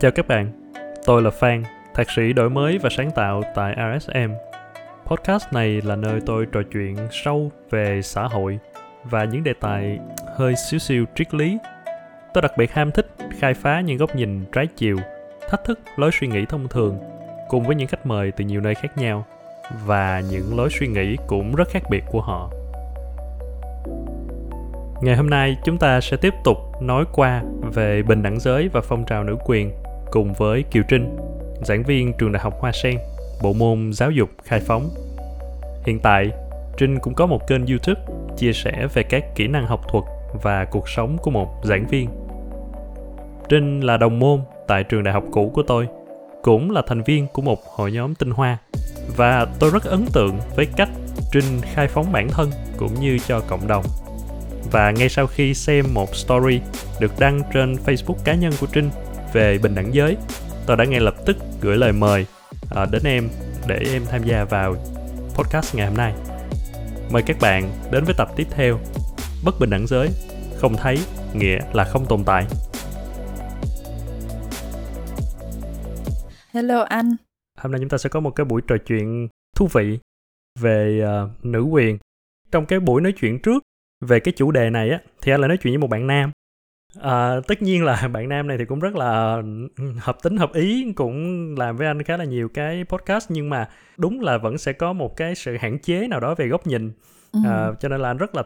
Chào các bạn, tôi là Phan, thạc sĩ đổi mới và sáng tạo tại RSM. Podcast này là nơi tôi trò chuyện sâu về xã hội và những đề tài hơi xíu xiu triết lý. Tôi đặc biệt ham thích khai phá những góc nhìn trái chiều, thách thức lối suy nghĩ thông thường, cùng với những khách mời từ nhiều nơi khác nhau và những lối suy nghĩ cũng rất khác biệt của họ. Ngày hôm nay chúng ta sẽ tiếp tục nói qua về bình đẳng giới và phong trào nữ quyền cùng với Kiều Trinh, giảng viên trường Đại học Hoa Sen, bộ môn giáo dục khai phóng. Hiện tại, Trinh cũng có một kênh YouTube chia sẻ về các kỹ năng học thuật và cuộc sống của một giảng viên. Trinh là đồng môn tại trường đại học cũ của tôi, cũng là thành viên của một hội nhóm tinh hoa và tôi rất ấn tượng với cách Trinh khai phóng bản thân cũng như cho cộng đồng. Và ngay sau khi xem một story được đăng trên Facebook cá nhân của Trinh về bình đẳng giới, tôi đã ngay lập tức gửi lời mời uh, đến em để em tham gia vào podcast ngày hôm nay. Mời các bạn đến với tập tiếp theo Bất bình đẳng giới, không thấy nghĩa là không tồn tại. Hello anh. Hôm nay chúng ta sẽ có một cái buổi trò chuyện thú vị về uh, nữ quyền. Trong cái buổi nói chuyện trước về cái chủ đề này á thì anh lại nói chuyện với một bạn nam À, tất nhiên là bạn nam này thì cũng rất là hợp tính hợp ý cũng làm với anh khá là nhiều cái podcast nhưng mà đúng là vẫn sẽ có một cái sự hạn chế nào đó về góc nhìn ừ. à, cho nên là anh rất là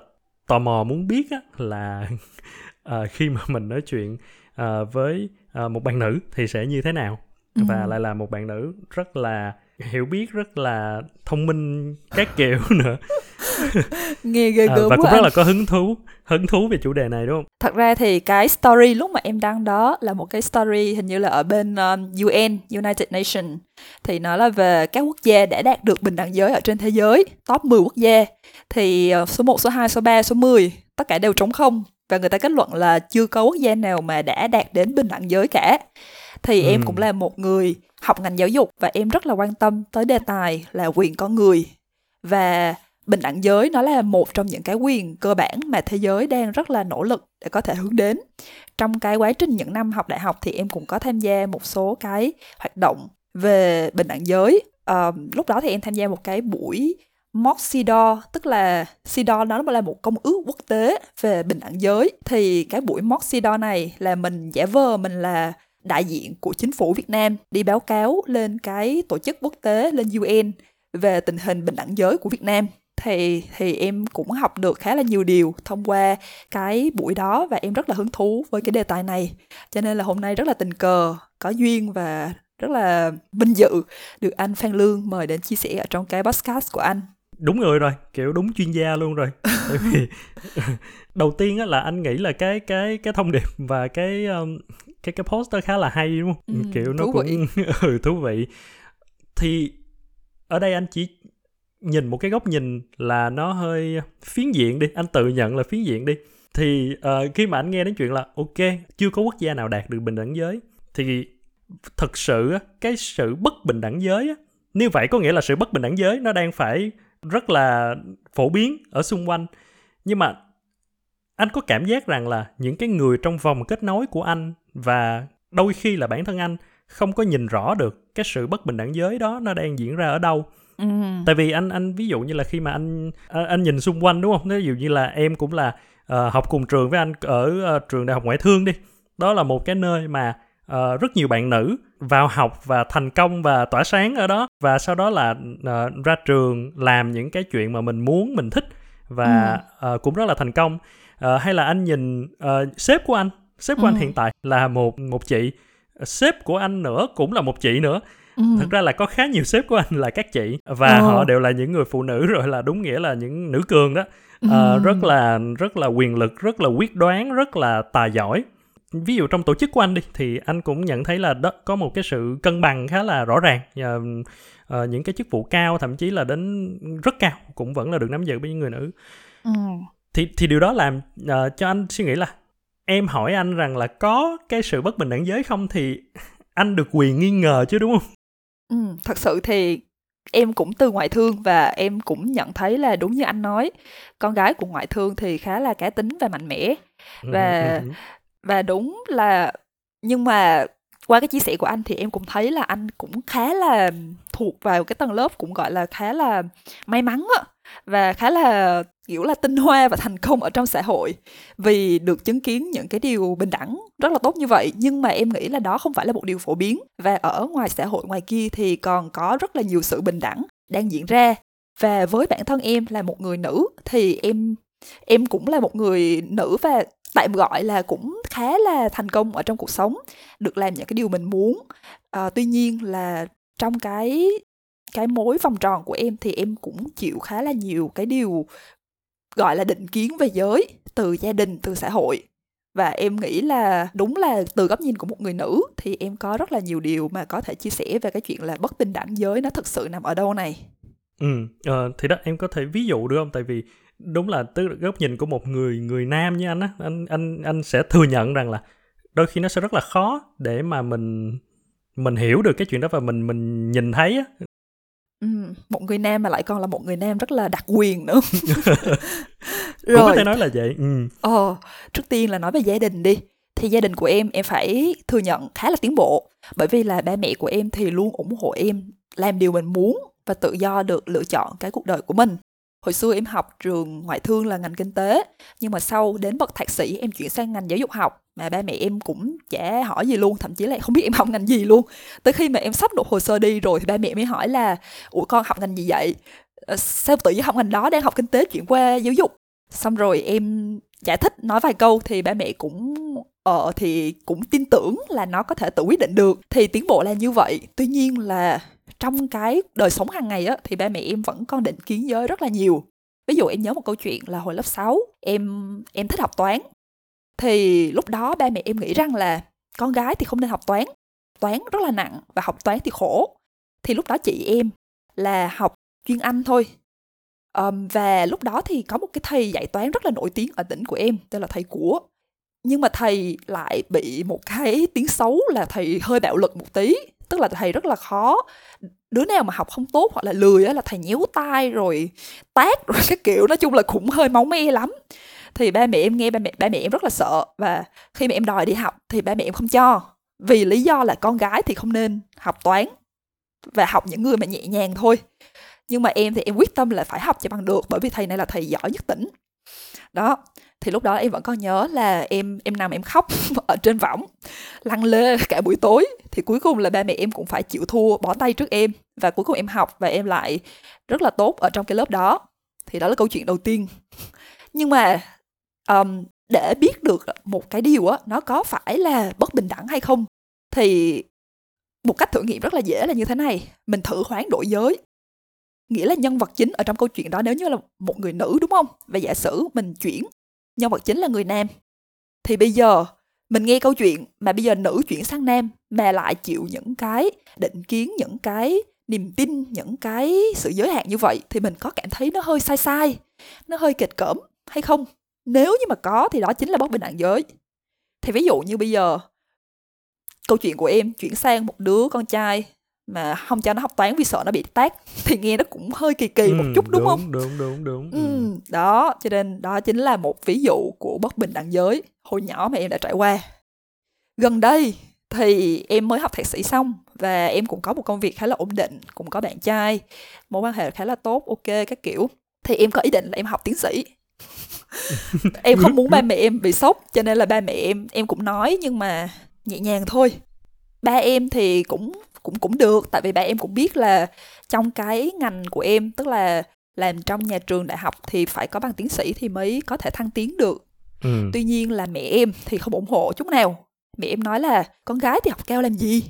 tò mò muốn biết á, là à, khi mà mình nói chuyện à, với à, một bạn nữ thì sẽ như thế nào ừ. và lại là một bạn nữ rất là hiểu biết rất là thông minh các kiểu nữa. Nghe ghê à, gớm và cũng rất anh. là có hứng thú hứng thú về chủ đề này đúng không? Thật ra thì cái story lúc mà em đăng đó là một cái story hình như là ở bên um, UN United Nations. Thì nó là về các quốc gia đã đạt được bình đẳng giới ở trên thế giới top 10 quốc gia. Thì uh, số 1, số 2, số 3, số 10 tất cả đều trống không và người ta kết luận là chưa có quốc gia nào mà đã đạt đến bình đẳng giới cả. Thì ừ. em cũng là một người học ngành giáo dục và em rất là quan tâm tới đề tài là quyền con người. Và bình đẳng giới nó là một trong những cái quyền cơ bản mà thế giới đang rất là nỗ lực để có thể hướng đến. Trong cái quá trình những năm học đại học thì em cũng có tham gia một số cái hoạt động về bình đẳng giới. À, lúc đó thì em tham gia một cái buổi mock CEDAW tức là CEDAW nó là một công ước quốc tế về bình đẳng giới. Thì cái buổi mock CEDAW này là mình giả vờ mình là đại diện của chính phủ Việt Nam đi báo cáo lên cái tổ chức quốc tế, lên UN về tình hình bình đẳng giới của Việt Nam. Thì thì em cũng học được khá là nhiều điều thông qua cái buổi đó và em rất là hứng thú với cái đề tài này. Cho nên là hôm nay rất là tình cờ, có duyên và rất là vinh dự được anh Phan Lương mời đến chia sẻ ở trong cái podcast của anh đúng rồi rồi kiểu đúng chuyên gia luôn rồi. Tại vì đầu tiên á là anh nghĩ là cái cái cái thông điệp và cái um, cái cái poster khá là hay đúng không? Ừ, kiểu nó cũng ừ, thú vị. Thì ở đây anh chỉ nhìn một cái góc nhìn là nó hơi phiến diện đi anh tự nhận là phiến diện đi. Thì uh, khi mà anh nghe đến chuyện là ok chưa có quốc gia nào đạt được bình đẳng giới thì thật sự cái sự bất bình đẳng giới như vậy có nghĩa là sự bất bình đẳng giới nó đang phải rất là phổ biến ở xung quanh. Nhưng mà anh có cảm giác rằng là những cái người trong vòng kết nối của anh và đôi khi là bản thân anh không có nhìn rõ được cái sự bất bình đẳng giới đó nó đang diễn ra ở đâu. Ừ. tại vì anh anh ví dụ như là khi mà anh anh, nhìn xung quanh đúng không? Ví dụ như là em cũng là uh, học cùng trường với anh ở uh, trường đại học ngoại thương đi. Đó là một cái nơi mà uh, rất nhiều bạn nữ vào học và thành công và tỏa sáng ở đó và sau đó là uh, ra trường làm những cái chuyện mà mình muốn mình thích và ừ. uh, cũng rất là thành công uh, hay là anh nhìn uh, sếp của anh sếp của ừ. anh hiện tại là một một chị sếp của anh nữa cũng là một chị nữa Ừ. thật ra là có khá nhiều sếp của anh là các chị và ừ. họ đều là những người phụ nữ rồi là đúng nghĩa là những nữ cường đó ừ. à, rất là rất là quyền lực rất là quyết đoán rất là tài giỏi ví dụ trong tổ chức của anh đi thì anh cũng nhận thấy là đó có một cái sự cân bằng khá là rõ ràng. Và uh, những cái chức vụ cao thậm chí là đến rất cao cũng vẫn là được nắm giữ bởi những người nữ. Ừ. thì thì điều đó làm uh, cho anh suy nghĩ là em hỏi anh rằng là có cái sự bất bình đẳng giới không thì anh được quyền nghi ngờ chứ đúng không? Ừ, thật sự thì em cũng từ ngoại thương và em cũng nhận thấy là đúng như anh nói con gái của ngoại thương thì khá là cá tính và mạnh mẽ. Và và đúng là, nhưng mà qua cái chia sẻ của anh thì em cũng thấy là anh cũng khá là thuộc vào cái tầng lớp cũng, gọi là, khá là may mắn á, và khá là, kiểu là, tinh hoa và thành công ở trong xã hội vì được chứng kiến những cái điều bình đẳng, rất là tốt như vậy. Nhưng mà em nghĩ là đó không phải là một điều phổ biến và ở ngoài xã hội ngoài kia thì còn có rất là nhiều sự bình đẳng đang diễn ra. Và với bản thân em là một người nữ thì em em cũng là một người nữ và tạm gọi là cũng khá là thành công ở trong cuộc sống được làm những cái điều mình muốn. À, tuy nhiên là trong cái cái mối vòng tròn của em thì em cũng chịu khá là nhiều cái điều gọi là định kiến về giới từ gia đình từ xã hội. Và em nghĩ là đúng là từ góc nhìn của một người nữ thì em có rất là nhiều điều mà có thể chia sẻ về cái chuyện là bất bình đẳng giới nó thực sự nằm ở đâu này. Ừ uh, thì đó em có thể ví dụ được không? Tại vì đúng là từ góc nhìn của một người người nam như anh á anh anh anh sẽ thừa nhận rằng là đôi khi nó sẽ rất là khó để mà mình mình hiểu được cái chuyện đó và mình mình nhìn thấy á. Ừ, một người nam mà lại còn là một người nam rất là đặc quyền nữa. Rồi cũng có thể nói là vậy ừ. ờ trước tiên là nói về gia đình đi. Thì gia đình của em em phải thừa nhận khá là tiến bộ. Bởi vì là ba mẹ của em thì luôn ủng hộ em làm điều mình muốn và tự do được lựa chọn cái cuộc đời của mình hồi xưa em học trường ngoại thương là ngành kinh tế, nhưng mà sau đến bậc thạc sĩ em chuyển sang ngành giáo dục học, mà ba mẹ em cũng chả hỏi gì luôn, thậm chí là không biết em học ngành gì luôn. Tới khi mà em sắp nộp hồ sơ đi rồi thì ba mẹ mới hỏi là, ủa, con học ngành gì vậy? Ờ, sao tự nhiên học ngành đó đang học kinh tế chuyển qua giáo dục? Xong rồi em giải thích nói vài câu thì ba mẹ cũng ờ thì cũng tin tưởng là nó có thể tự quyết định được. Thì tiến bộ là như vậy. Tuy nhiên là trong cái đời sống hàng ngày á thì ba mẹ em vẫn còn định kiến giới rất là nhiều. Ví dụ em nhớ một câu chuyện là hồi lớp 6 em em thích học toán. Thì lúc đó ba mẹ em nghĩ rằng là con gái thì không nên học toán toán rất là nặng và học toán thì khổ. Thì lúc đó chị em là học chuyên anh thôi. Um, và lúc đó thì có một cái thầy dạy toán rất là nổi tiếng ở tỉnh của em tên là thầy của. Nhưng mà thầy lại bị một cái tiếng xấu là thầy hơi bạo lực một tí tức là thầy rất là khó. Đứa nào mà học không tốt hoặc là lười á là thầy nhéo tay rồi tát rồi cái kiểu, nói chung là cũng hơi máu me lắm. Thì ba mẹ em nghe, ba mẹ ba mẹ em rất là sợ và khi mà em đòi đi học thì ba mẹ em không cho. Vì lý do là con gái thì không nên học toán và học những người mà nhẹ nhàng thôi. Nhưng mà em thì em quyết tâm là phải học cho bằng được bởi vì thầy này là thầy giỏi nhất tỉnh. Đó thì lúc đó em vẫn còn nhớ là em em nằm em khóc ở trên võng lăn lê cả buổi tối. Thì cuối cùng là ba mẹ em cũng phải chịu thua bỏ tay trước em và cuối cùng em học và em lại rất là tốt ở trong cái lớp đó. Thì đó là câu chuyện đầu tiên. Nhưng mà um, để biết được một cái điều á nó có phải là bất bình đẳng hay không thì một cách thử nghiệm rất là dễ là như thế này. Mình thử hoán đổi giới. Nghĩa là nhân vật chính ở trong câu chuyện đó nếu như là một người nữ đúng không? Và giả sử mình chuyển nhân vật chính là người nam. Thì bây giờ, mình nghe câu chuyện mà bây giờ nữ chuyển sang nam, mà lại chịu những cái định kiến, những cái niềm tin, những cái sự giới hạn như vậy, thì mình có cảm thấy nó hơi sai sai, nó hơi kịch cỡm hay không? Nếu như mà có thì đó chính là bất bình đẳng giới. Thì ví dụ như bây giờ, câu chuyện của em chuyển sang một đứa con trai mà không cho nó học toán vì sợ nó bị tát thì nghe nó cũng hơi kỳ kỳ một ừ, chút đúng, đúng không? đúng đúng đúng. Ừ, ừ. đó cho nên đó chính là một ví dụ của bất bình đẳng giới hồi nhỏ mà em đã trải qua. Gần đây thì em mới học thạc sĩ xong và em cũng có một công việc khá là ổn định cũng có bạn trai mối quan hệ khá là tốt ok các kiểu. Thì em có ý định là em học tiến sĩ. Em không muốn ba mẹ em bị sốc cho nên là ba mẹ em em cũng nói nhưng mà nhẹ nhàng thôi. Ba em thì cũng cũng cũng được. Tại vì ba em cũng biết là trong cái ngành của em tức là làm trong nhà trường đại học thì phải có bằng tiến sĩ thì mới có thể thăng tiến được. Ừ. tuy nhiên là mẹ em thì không ủng hộ chút nào. Mẹ em nói là con gái thì học cao làm gì?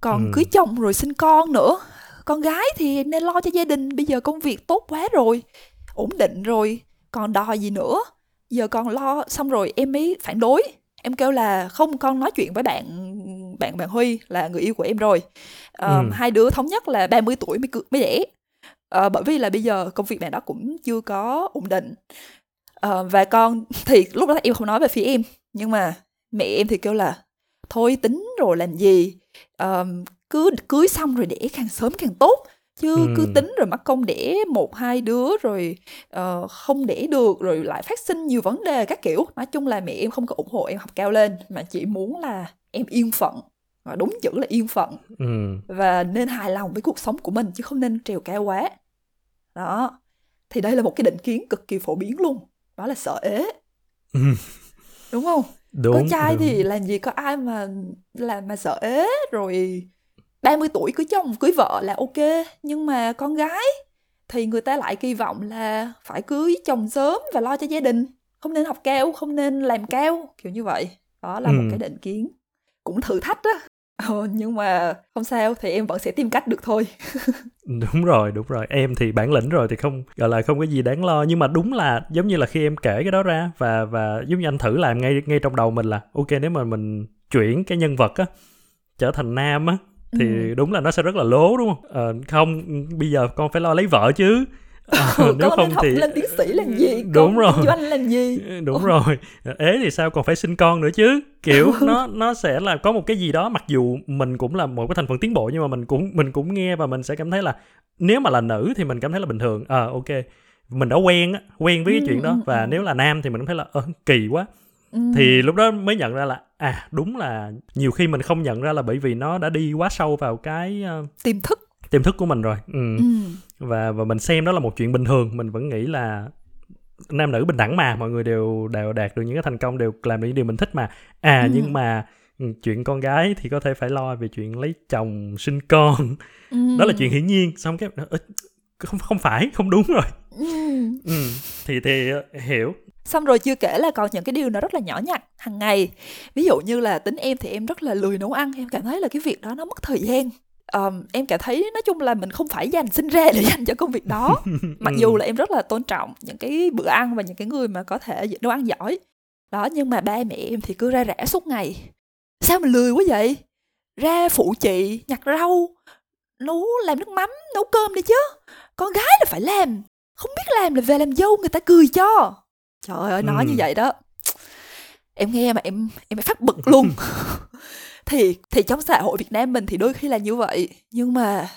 Còn ừ. cưới chồng rồi sinh con nữa. Con gái thì nên lo cho gia đình. Bây giờ công việc tốt quá rồi ổn định rồi còn đòi gì nữa? Giờ con lo xong rồi em mới phản đối. Em kêu là không con nói chuyện với bạn bạn bạn Huy là người yêu của em rồi. Uh, ừ. hai đứa thống nhất là 30 tuổi mới mới đẻ. Uh, bởi vì là bây giờ công việc bạn đó cũng chưa có ổn định. Uh, và con thì lúc đó em không nói về phía em nhưng mà mẹ em thì kêu là thôi tính rồi làm gì? Uh, cứ cưới xong rồi đẻ càng sớm càng tốt chứ ừ. cứ tính rồi mất công đẻ một hai đứa rồi uh, không đẻ được rồi lại phát sinh nhiều vấn đề các kiểu. Nói chung là mẹ em không có ủng hộ em học cao lên mà chỉ muốn là em yên phận. Đúng chữ là yên phận. Ừ. và nên hài lòng với cuộc sống của mình chứ không nên trèo cao quá. Đó. Thì đây là một cái định kiến cực kỳ phổ biến luôn. Đó là sợ ế. Ừ. đúng không? Đúng, con trai đúng. thì làm gì có ai mà làm mà sợ ế. Rồi 30 tuổi cưới chồng cưới vợ là ok. Nhưng mà con gái thì người ta lại kỳ vọng là phải cưới chồng sớm và lo cho gia đình. Không nên học cao không nên làm cao. Kiểu như vậy. Đó là ừ. một cái định kiến cũng thử thách đó ờ, nhưng mà không sao thì em vẫn sẽ tìm cách được thôi. Đúng rồi đúng rồi. Em thì bản lĩnh rồi thì không gọi là không có gì đáng lo. Nhưng mà đúng là giống như là khi em kể cái đó ra và và giống như anh thử làm ngay ngay trong đầu mình là ok nếu mà mình chuyển cái nhân vật á trở thành nam á thì ừ. đúng là nó sẽ rất là lố đúng không? Ờ, không bây giờ con phải lo lấy vợ chứ à, nếu con không học thì lên tiến sĩ làm gì? Đúng con rồi. doanh làm gì? Đúng rồi. Ế thì sao? Còn phải sinh con nữa chứ. Kiểu nó nó sẽ là có một cái gì đó mặc dù mình cũng là một cái thành phần tiến bộ nhưng mà mình cũng mình cũng nghe và mình sẽ cảm thấy là nếu mà là nữ thì mình cảm thấy là bình thường. À ok. Mình đã quen á quen với cái chuyện đó. Và nếu là nam thì mình cảm thấy là ờ, kỳ quá. Ừ. thì lúc đó mới nhận ra là à đúng là nhiều khi mình không nhận ra là bởi vì nó đã đi quá sâu vào cái uh, tiềm thức tiềm thức của mình rồi ừ. Ừ. và và mình xem đó là một chuyện bình thường mình vẫn nghĩ là nam nữ bình đẳng mà mọi người đều đều đạt được những cái thành công đều làm được những điều mình thích mà à ừ. nhưng mà ừ, chuyện con gái thì có thể phải lo về chuyện lấy chồng sinh con ừ. đó là chuyện hiển nhiên xong cái không không phải không đúng rồi ừ. Ừ. thì thì ờ, hiểu xong rồi chưa kể là còn những cái điều nó rất là nhỏ nhặt hàng ngày ví dụ như là tính em thì em rất là lười nấu ăn em cảm thấy là cái việc đó nó mất thời gian um, em cảm thấy nói chung là mình không phải dành sinh ra để dành cho công việc đó. Mặc dù là em rất là tôn trọng những cái bữa ăn và những cái người mà có thể nấu ăn giỏi. Đó nhưng mà ba mẹ em thì cứ ra rã suốt ngày. Sao mình lười quá vậy? Ra phụ chị nhặt rau nấu làm nước mắm nấu cơm đi chứ. Con gái là phải làm. Không biết làm là về làm dâu người ta cười cho. Trời ơi nói ừ. như vậy đó. Em nghe mà em em phát bực luôn thì thì trong xã hội Việt Nam mình thì đôi khi là như vậy. Nhưng mà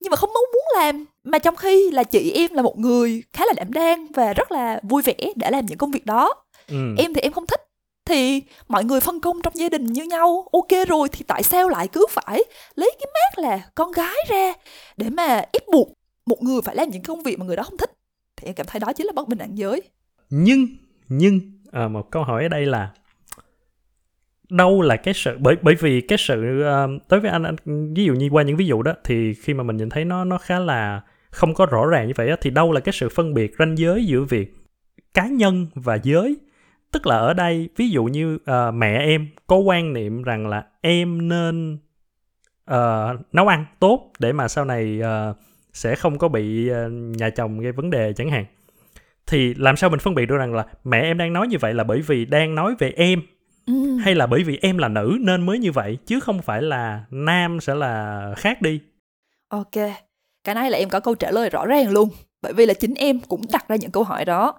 nhưng mà không muốn muốn làm. Mà trong khi là chị em là một người khá là đảm đang và rất là vui vẻ để làm những công việc đó. Ừ. em thì em không thích. Thì mọi người phân công trong gia đình như nhau. Ok rồi thì tại sao lại cứ phải lấy cái mát là con gái ra để mà ép buộc một người phải làm những công việc mà người đó không thích? Thì em cảm thấy đó chính là bất bình đẳng giới. Nhưng nhưng à, một câu hỏi ở đây là đâu là cái sự bởi bởi vì cái sự ờ, uh, tới với anh, anh ví dụ như qua những ví dụ đó thì khi mà mình nhìn thấy nó nó khá là không có rõ ràng như vậy đó, thì đâu là cái sự phân biệt ranh giới giữa việc cá nhân và giới. Tức là ở đây ví dụ như uh, mẹ em có quan niệm rằng là em nên uh, nấu ăn tốt để mà sau này uh, sẽ không có bị uh, nhà chồng gây vấn đề chẳng hạn. Thì làm sao mình phân biệt được rằng là mẹ em đang nói như vậy là bởi vì đang nói về em ừ. hay là bởi vì em là nữ nên mới như vậy chứ không phải là nam sẽ là khác đi? Ok cái này là em có câu trả lời rõ ràng luôn. Bởi vì là chính em cũng đặt ra những câu hỏi đó.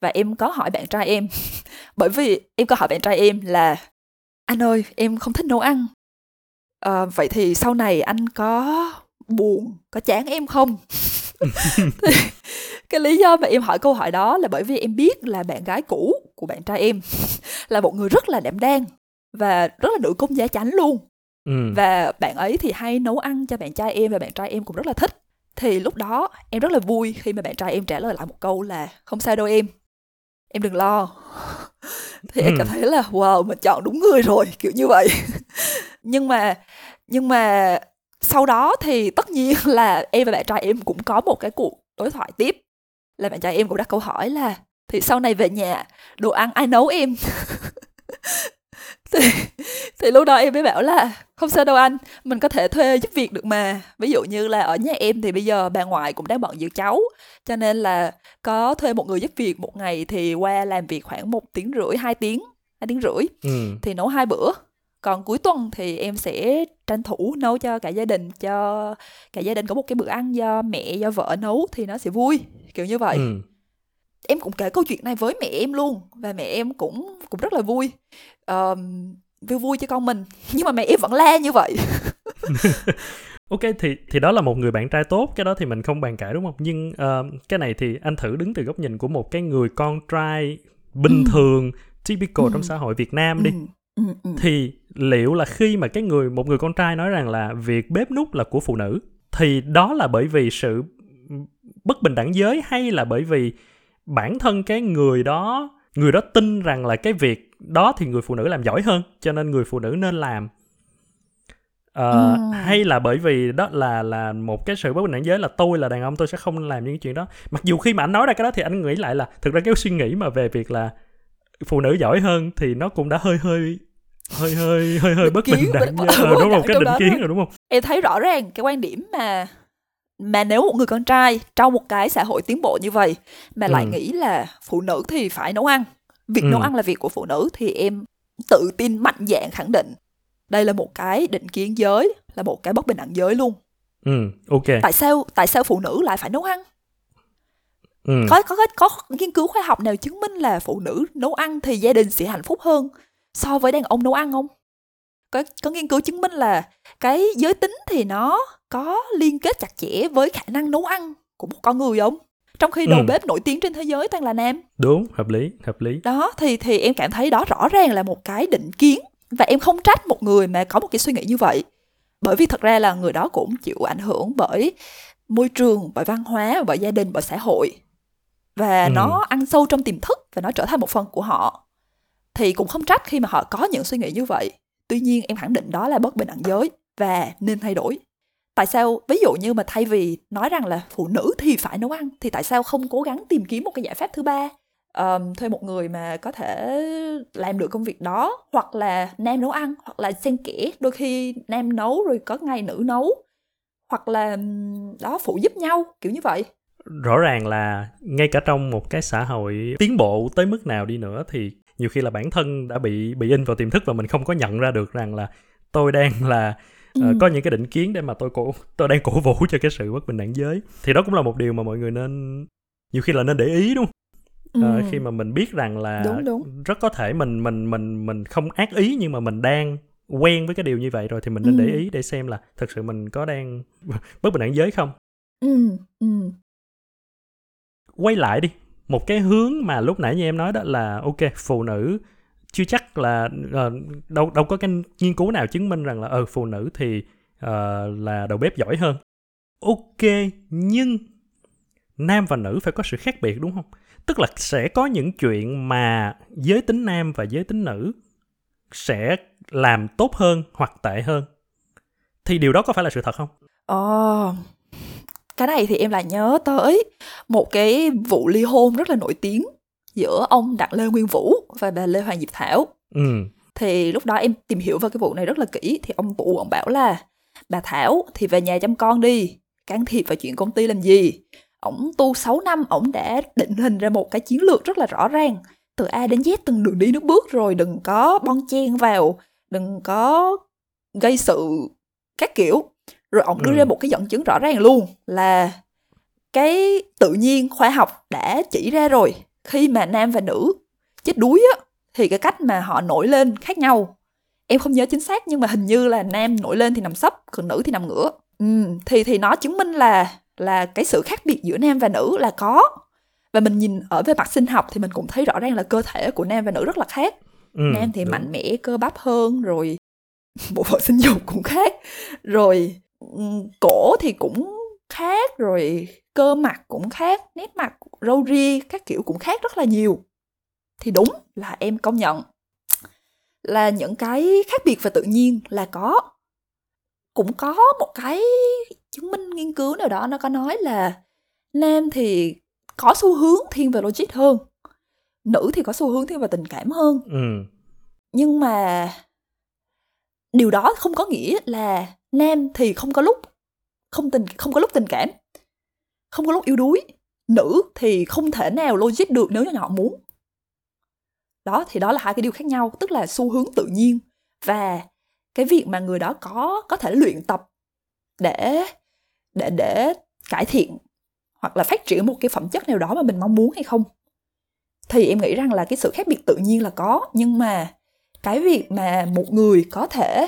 Và em có hỏi bạn trai em. Bởi vì em có hỏi bạn trai em là anh ơi em không thích nấu ăn. À, vậy thì sau này anh có buồn có chán em không? Cái lý do mà em hỏi câu hỏi đó là bởi vì em biết là bạn gái cũ của bạn trai em. Là một người rất là đảm đang và rất là nữ công giá chánh luôn. Ừ. và bạn ấy thì hay nấu ăn cho bạn trai em và bạn trai em cũng rất là thích. Thì lúc đó em rất là vui khi mà bạn trai em trả lời lại một câu là không sao đâu em. Em đừng lo. Thì ừ. em cảm thấy là wow mình chọn đúng người rồi. Kiểu như vậy. Nhưng mà nhưng mà sau đó thì tất nhiên là em và bạn trai em cũng có một cái cuộc đối thoại tiếp. Là bạn trai em cũng đặt câu hỏi là thì sau này về nhà đồ ăn ai nấu em thì, thì lúc đó em mới bảo là không sao đâu anh mình có thể thuê giúp việc được mà ví dụ như là ở nhà em thì bây giờ bà ngoại cũng đang bận giữ cháu cho nên là có thuê một người giúp việc một ngày thì qua làm việc khoảng một tiếng rưỡi hai tiếng hai tiếng rưỡi ừ. thì nấu hai bữa còn cuối tuần thì em sẽ tranh thủ nấu cho cả gia đình cho cả gia đình có một cái bữa ăn do mẹ do vợ nấu thì nó sẽ vui kiểu như vậy ừ. Em cũng kể câu chuyện này với mẹ em luôn và mẹ em cũng cũng rất là vui uh, vui vui cho con mình nhưng mà mẹ em vẫn la như vậy ok thì thì đó là một người bạn trai tốt cái đó thì mình không bàn cãi đúng không nhưng uh, cái này thì anh thử đứng từ góc nhìn của một cái người con trai bình ừ. thường typical ừ. trong xã hội Việt Nam đi ừ. Ừ, ừ. thì liệu là khi mà cái người một người con trai nói rằng là việc bếp nút là của phụ nữ thì đó là bởi vì sự bất bình đẳng giới hay là bởi vì bản thân cái người đó người đó tin rằng là cái việc đó thì người phụ nữ làm giỏi hơn cho nên người phụ nữ nên làm. Uh, ừ. hay là bởi vì đó là là một cái sự bất bình đẳng giới là tôi là đàn ông tôi sẽ không làm những chuyện đó. Mặc dù khi mà anh nói ra cái đó thì anh nghĩ lại là thực ra cái suy nghĩ mà về việc là phụ nữ giỏi hơn thì nó cũng đã hơi hơi hơi hơi hơi hơi bất bình đẳng giới. Ờ, đúng không cái định kiến rồi đúng không? Em thấy rõ ràng cái quan điểm mà mà nếu một người con trai trong một cái xã hội tiến bộ như vậy mà ừ. lại nghĩ là phụ nữ thì phải nấu ăn việc ừ. nấu ăn là việc của phụ nữ thì em tự tin mạnh dạn khẳng định đây là một cái định kiến giới là một cái bất bình đẳng giới luôn ừ ok tại sao tại sao phụ nữ lại phải nấu ăn ừ. có có có nghiên cứu khoa học nào chứng minh là phụ nữ nấu ăn thì gia đình sẽ hạnh phúc hơn so với đàn ông nấu ăn không có có nghiên cứu chứng minh là cái giới tính thì nó có liên kết chặt chẽ với khả năng nấu ăn của một con người không? Trong khi đầu ừ. bếp nổi tiếng trên thế giới toàn là nam đúng hợp lý hợp lý. Đó thì thì em cảm thấy đó rõ ràng là một cái định kiến và em không trách một người mà có một cái suy nghĩ như vậy. Bởi vì thật ra là người đó cũng chịu ảnh hưởng bởi môi trường bởi văn hóa bởi gia đình bởi xã hội. Và ừ. nó ăn sâu trong tiềm thức và nó trở thành một phần của họ. Thì cũng không trách khi mà họ có những suy nghĩ như vậy. Tuy nhiên em khẳng định đó là bất bình đẳng giới và nên thay đổi tại sao ví dụ như mà thay vì nói rằng là phụ nữ thì phải nấu ăn thì tại sao không cố gắng tìm kiếm một cái giải pháp thứ ba? Um, thuê một người mà có thể làm được công việc đó hoặc là nam nấu ăn hoặc là xen kẽ đôi khi nam nấu rồi có ngày nữ nấu hoặc là đó phụ giúp nhau kiểu như vậy. Rõ ràng là ngay cả trong một cái xã hội tiến bộ tới mức nào đi nữa thì nhiều khi là bản thân đã bị bị in vào tiềm thức và mình không có nhận ra được rằng là tôi đang là uh, có những cái định kiến để mà tôi cổ tôi đang cổ vũ cho cái sự bất bình đẳng giới thì đó cũng là một điều mà mọi người nên nhiều khi là nên để ý đúng không ừ. uh, khi mà mình biết rằng là đúng, đúng. rất có thể mình mình mình mình không ác ý nhưng mà mình đang quen với cái điều như vậy rồi thì mình nên ừ. để ý để xem là thực sự mình có đang bất bình đẳng giới không ừ. Ừ. quay lại đi một cái hướng mà lúc nãy như em nói đó là ok phụ nữ chưa chắc là uh, đâu đâu có cái nghiên cứu nào chứng minh rằng là ờ uh, phụ nữ thì uh, là đầu bếp giỏi hơn. Ok nhưng nam và nữ phải có sự khác biệt đúng không? Tức là sẽ có những chuyện mà giới tính nam và giới tính nữ sẽ làm tốt hơn hoặc tệ hơn. Thì điều đó có phải là sự thật không? Ờ oh, cái này thì em lại nhớ tới một cái vụ ly hôn rất là nổi tiếng giữa ông Đặng Lê Nguyên Vũ và bà Lê Hoàng Diệp Thảo. Ừ. Thì lúc đó em tìm hiểu về cái vụ này rất là kỹ thì ông Vũ ông bảo là bà Thảo thì về nhà chăm con đi, can thiệp vào chuyện công ty làm gì. Ông tu 6 năm, ông đã định hình ra một cái chiến lược rất là rõ ràng. Từ A đến Z từng đường đi nước bước rồi đừng có bon chen vào, đừng có gây sự các kiểu. Rồi ông đưa ừ. ra một cái dẫn chứng rõ ràng luôn là cái tự nhiên khoa học đã chỉ ra rồi khi mà nam và nữ chết đuối á thì cái cách mà họ nổi lên khác nhau. Em không nhớ chính xác nhưng mà hình như là nam nổi lên thì nằm sấp còn nữ thì nằm ngửa. Ừ, thì thì nó chứng minh là là cái sự khác biệt giữa nam và nữ là có. Và mình nhìn ở về mặt sinh học thì mình cũng thấy rõ ràng là cơ thể của nam và nữ rất là khác. Ừ, nam thì đúng. mạnh mẽ cơ bắp hơn rồi bộ phận sinh dục cũng khác. Rồi cổ thì cũng khác rồi cơ mặt cũng khác nét mặt râu ria các kiểu cũng khác rất là nhiều. Thì đúng là em công nhận là những cái khác biệt và tự nhiên là có. Cũng có một cái chứng minh nghiên cứu nào đó nó có nói là nam thì có xu hướng thiên về logic hơn nữ thì có xu hướng thiên về tình cảm hơn. Ừ. nhưng mà điều đó không có nghĩa là nam thì không có lúc không tình, không có lúc tình cảm, không có lúc yếu đuối. Nữ thì không thể nào logic được nếu như họ muốn. Đó, thì đó là hai cái điều khác nhau, tức là xu hướng tự nhiên và cái việc mà người đó có có thể luyện tập để để để cải thiện hoặc là phát triển một cái phẩm chất nào đó mà mình mong muốn hay không. Thì em nghĩ rằng là cái sự khác biệt tự nhiên là có, nhưng mà cái việc mà một người có thể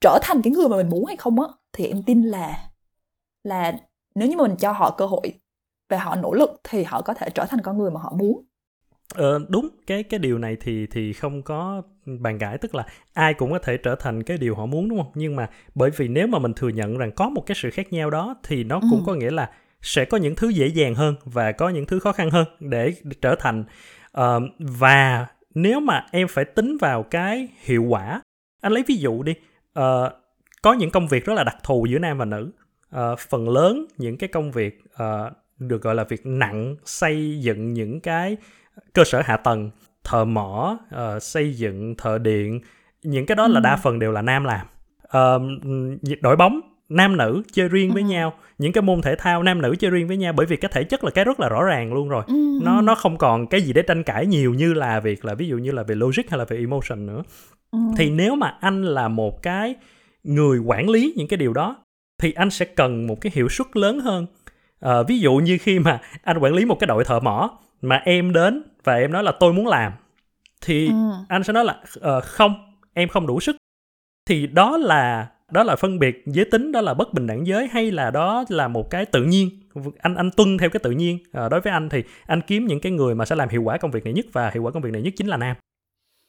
trở thành cái người mà mình muốn hay không á, thì em tin là là nếu như mình cho họ cơ hội và họ nỗ lực thì họ có thể trở thành con người mà họ muốn. Ờ, đúng cái cái điều này thì thì không có bàn cãi tức là ai cũng có thể trở thành cái điều họ muốn đúng không? Nhưng mà bởi vì nếu mà mình thừa nhận rằng có một cái sự khác nhau đó thì nó cũng ừ. có nghĩa là sẽ có những thứ dễ dàng hơn và có những thứ khó khăn hơn để trở thành. Uh, và nếu mà em phải tính vào cái hiệu quả anh lấy ví dụ đi uh, có những công việc rất là đặc thù giữa nam và nữ uh, phần lớn những cái công việc uh, được gọi là việc nặng xây dựng những cái cơ sở hạ tầng thợ mỏ uh, xây dựng thợ điện những cái đó ừ. là đa phần đều là nam làm uh, đội bóng nam nữ chơi riêng với ừ. nhau những cái môn thể thao nam nữ chơi riêng với nhau bởi vì cái thể chất là cái rất là rõ ràng luôn rồi ừ. nó nó không còn cái gì để tranh cãi nhiều như là việc là ví dụ như là về logic hay là về emotion nữa ừ. thì nếu mà anh là một cái người quản lý những cái điều đó thì anh sẽ cần một cái hiệu suất lớn hơn. À, ví dụ như khi mà anh quản lý một cái đội thợ mỏ mà em đến và em nói là tôi muốn làm thì ừ. anh sẽ nói là uh, không em không đủ sức thì đó là đó là phân biệt giới tính đó là bất bình đẳng giới hay là đó là một cái tự nhiên? Anh anh tuân theo cái tự nhiên. À, đối với anh thì anh kiếm những cái người mà sẽ làm hiệu quả công việc này nhất và hiệu quả công việc này nhất chính là nam.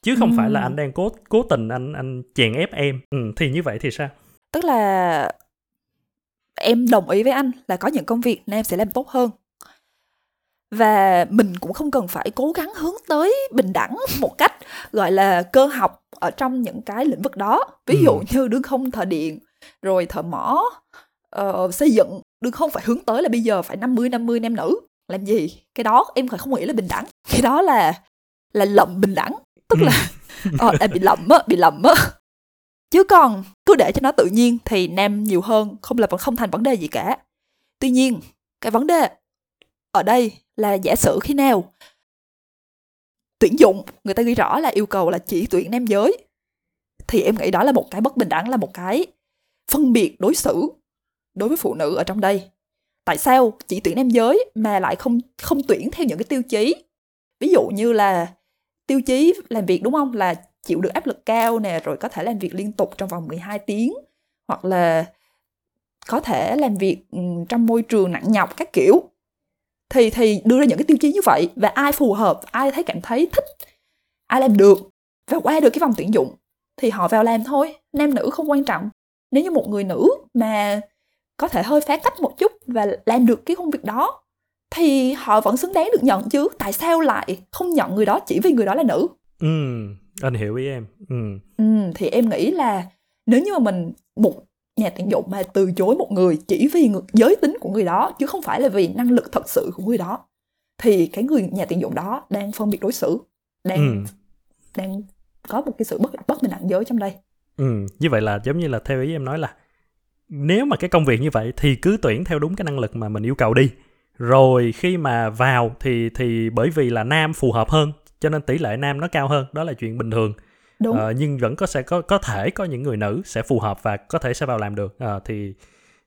Chứ không ừ. phải là anh đang cố cố tình anh anh chèn ép em. Ừ, thì như vậy thì sao? Tức là em đồng ý với anh là có những công việc nam sẽ làm tốt hơn. Và mình cũng không cần phải cố gắng hướng tới bình đẳng một cách gọi là cơ học ở trong những cái lĩnh vực đó. Ví dụ ừ. như đương không thợ điện rồi thợ mỏ uh, xây dựng đương không phải hướng tới là bây giờ phải 50 50 nam nữ. Làm gì? Cái đó em phải không nghĩ là bình đẳng. Cái đó là là lầm bình đẳng. Tức là ờ uh, bị lầm á bị lầm á chứ còn, cứ để cho nó tự nhiên thì nam nhiều hơn, không là vẫn không thành vấn đề gì cả. Tuy nhiên, cái vấn đề ở đây là giả sử khi nào tuyển dụng, người ta ghi rõ là yêu cầu là chỉ tuyển nam giới, thì em nghĩ đó là một cái bất bình đẳng, là một cái phân biệt đối xử đối với phụ nữ ở trong đây. Tại sao chỉ tuyển nam giới mà lại không không tuyển theo những cái tiêu chí? Ví dụ như là tiêu chí làm việc, đúng không? Là chịu được áp lực cao nè, rồi có thể làm việc liên tục trong vòng 12 tiếng, hoặc là có thể làm việc ừ, trong môi trường nặng nhọc các kiểu. Thì thì đưa ra những cái tiêu chí như vậy, và ai phù hợp, ai thấy cảm thấy thích, ai làm được, và qua được cái vòng tuyển dụng, thì họ vào làm thôi, nam nữ không quan trọng. Nếu như một người nữ mà có thể hơi phá cách một chút và làm được cái công việc đó, thì họ vẫn xứng đáng được nhận chứ. Tại sao lại không nhận người đó chỉ vì người đó là nữ? Ừ anh hiểu ý em ừ. ừ thì em nghĩ là nếu như mà mình một nhà tuyển dụng mà từ chối một người chỉ vì người, giới tính của người đó chứ không phải là vì năng lực thật sự của người đó thì cái người nhà tuyển dụng đó đang phân biệt đối xử đang ừ. đang có một cái sự bất bất bình đẳng giới trong đây ừ như vậy là giống như là theo ý em nói là nếu mà cái công việc như vậy thì cứ tuyển theo đúng cái năng lực mà mình yêu cầu đi rồi khi mà vào thì thì bởi vì là nam phù hợp hơn cho nên tỷ lệ nam nó cao hơn đó là chuyện bình thường Đúng. Uh, nhưng vẫn có sẽ có có thể có những người nữ sẽ phù hợp và có thể sẽ vào làm được uh, thì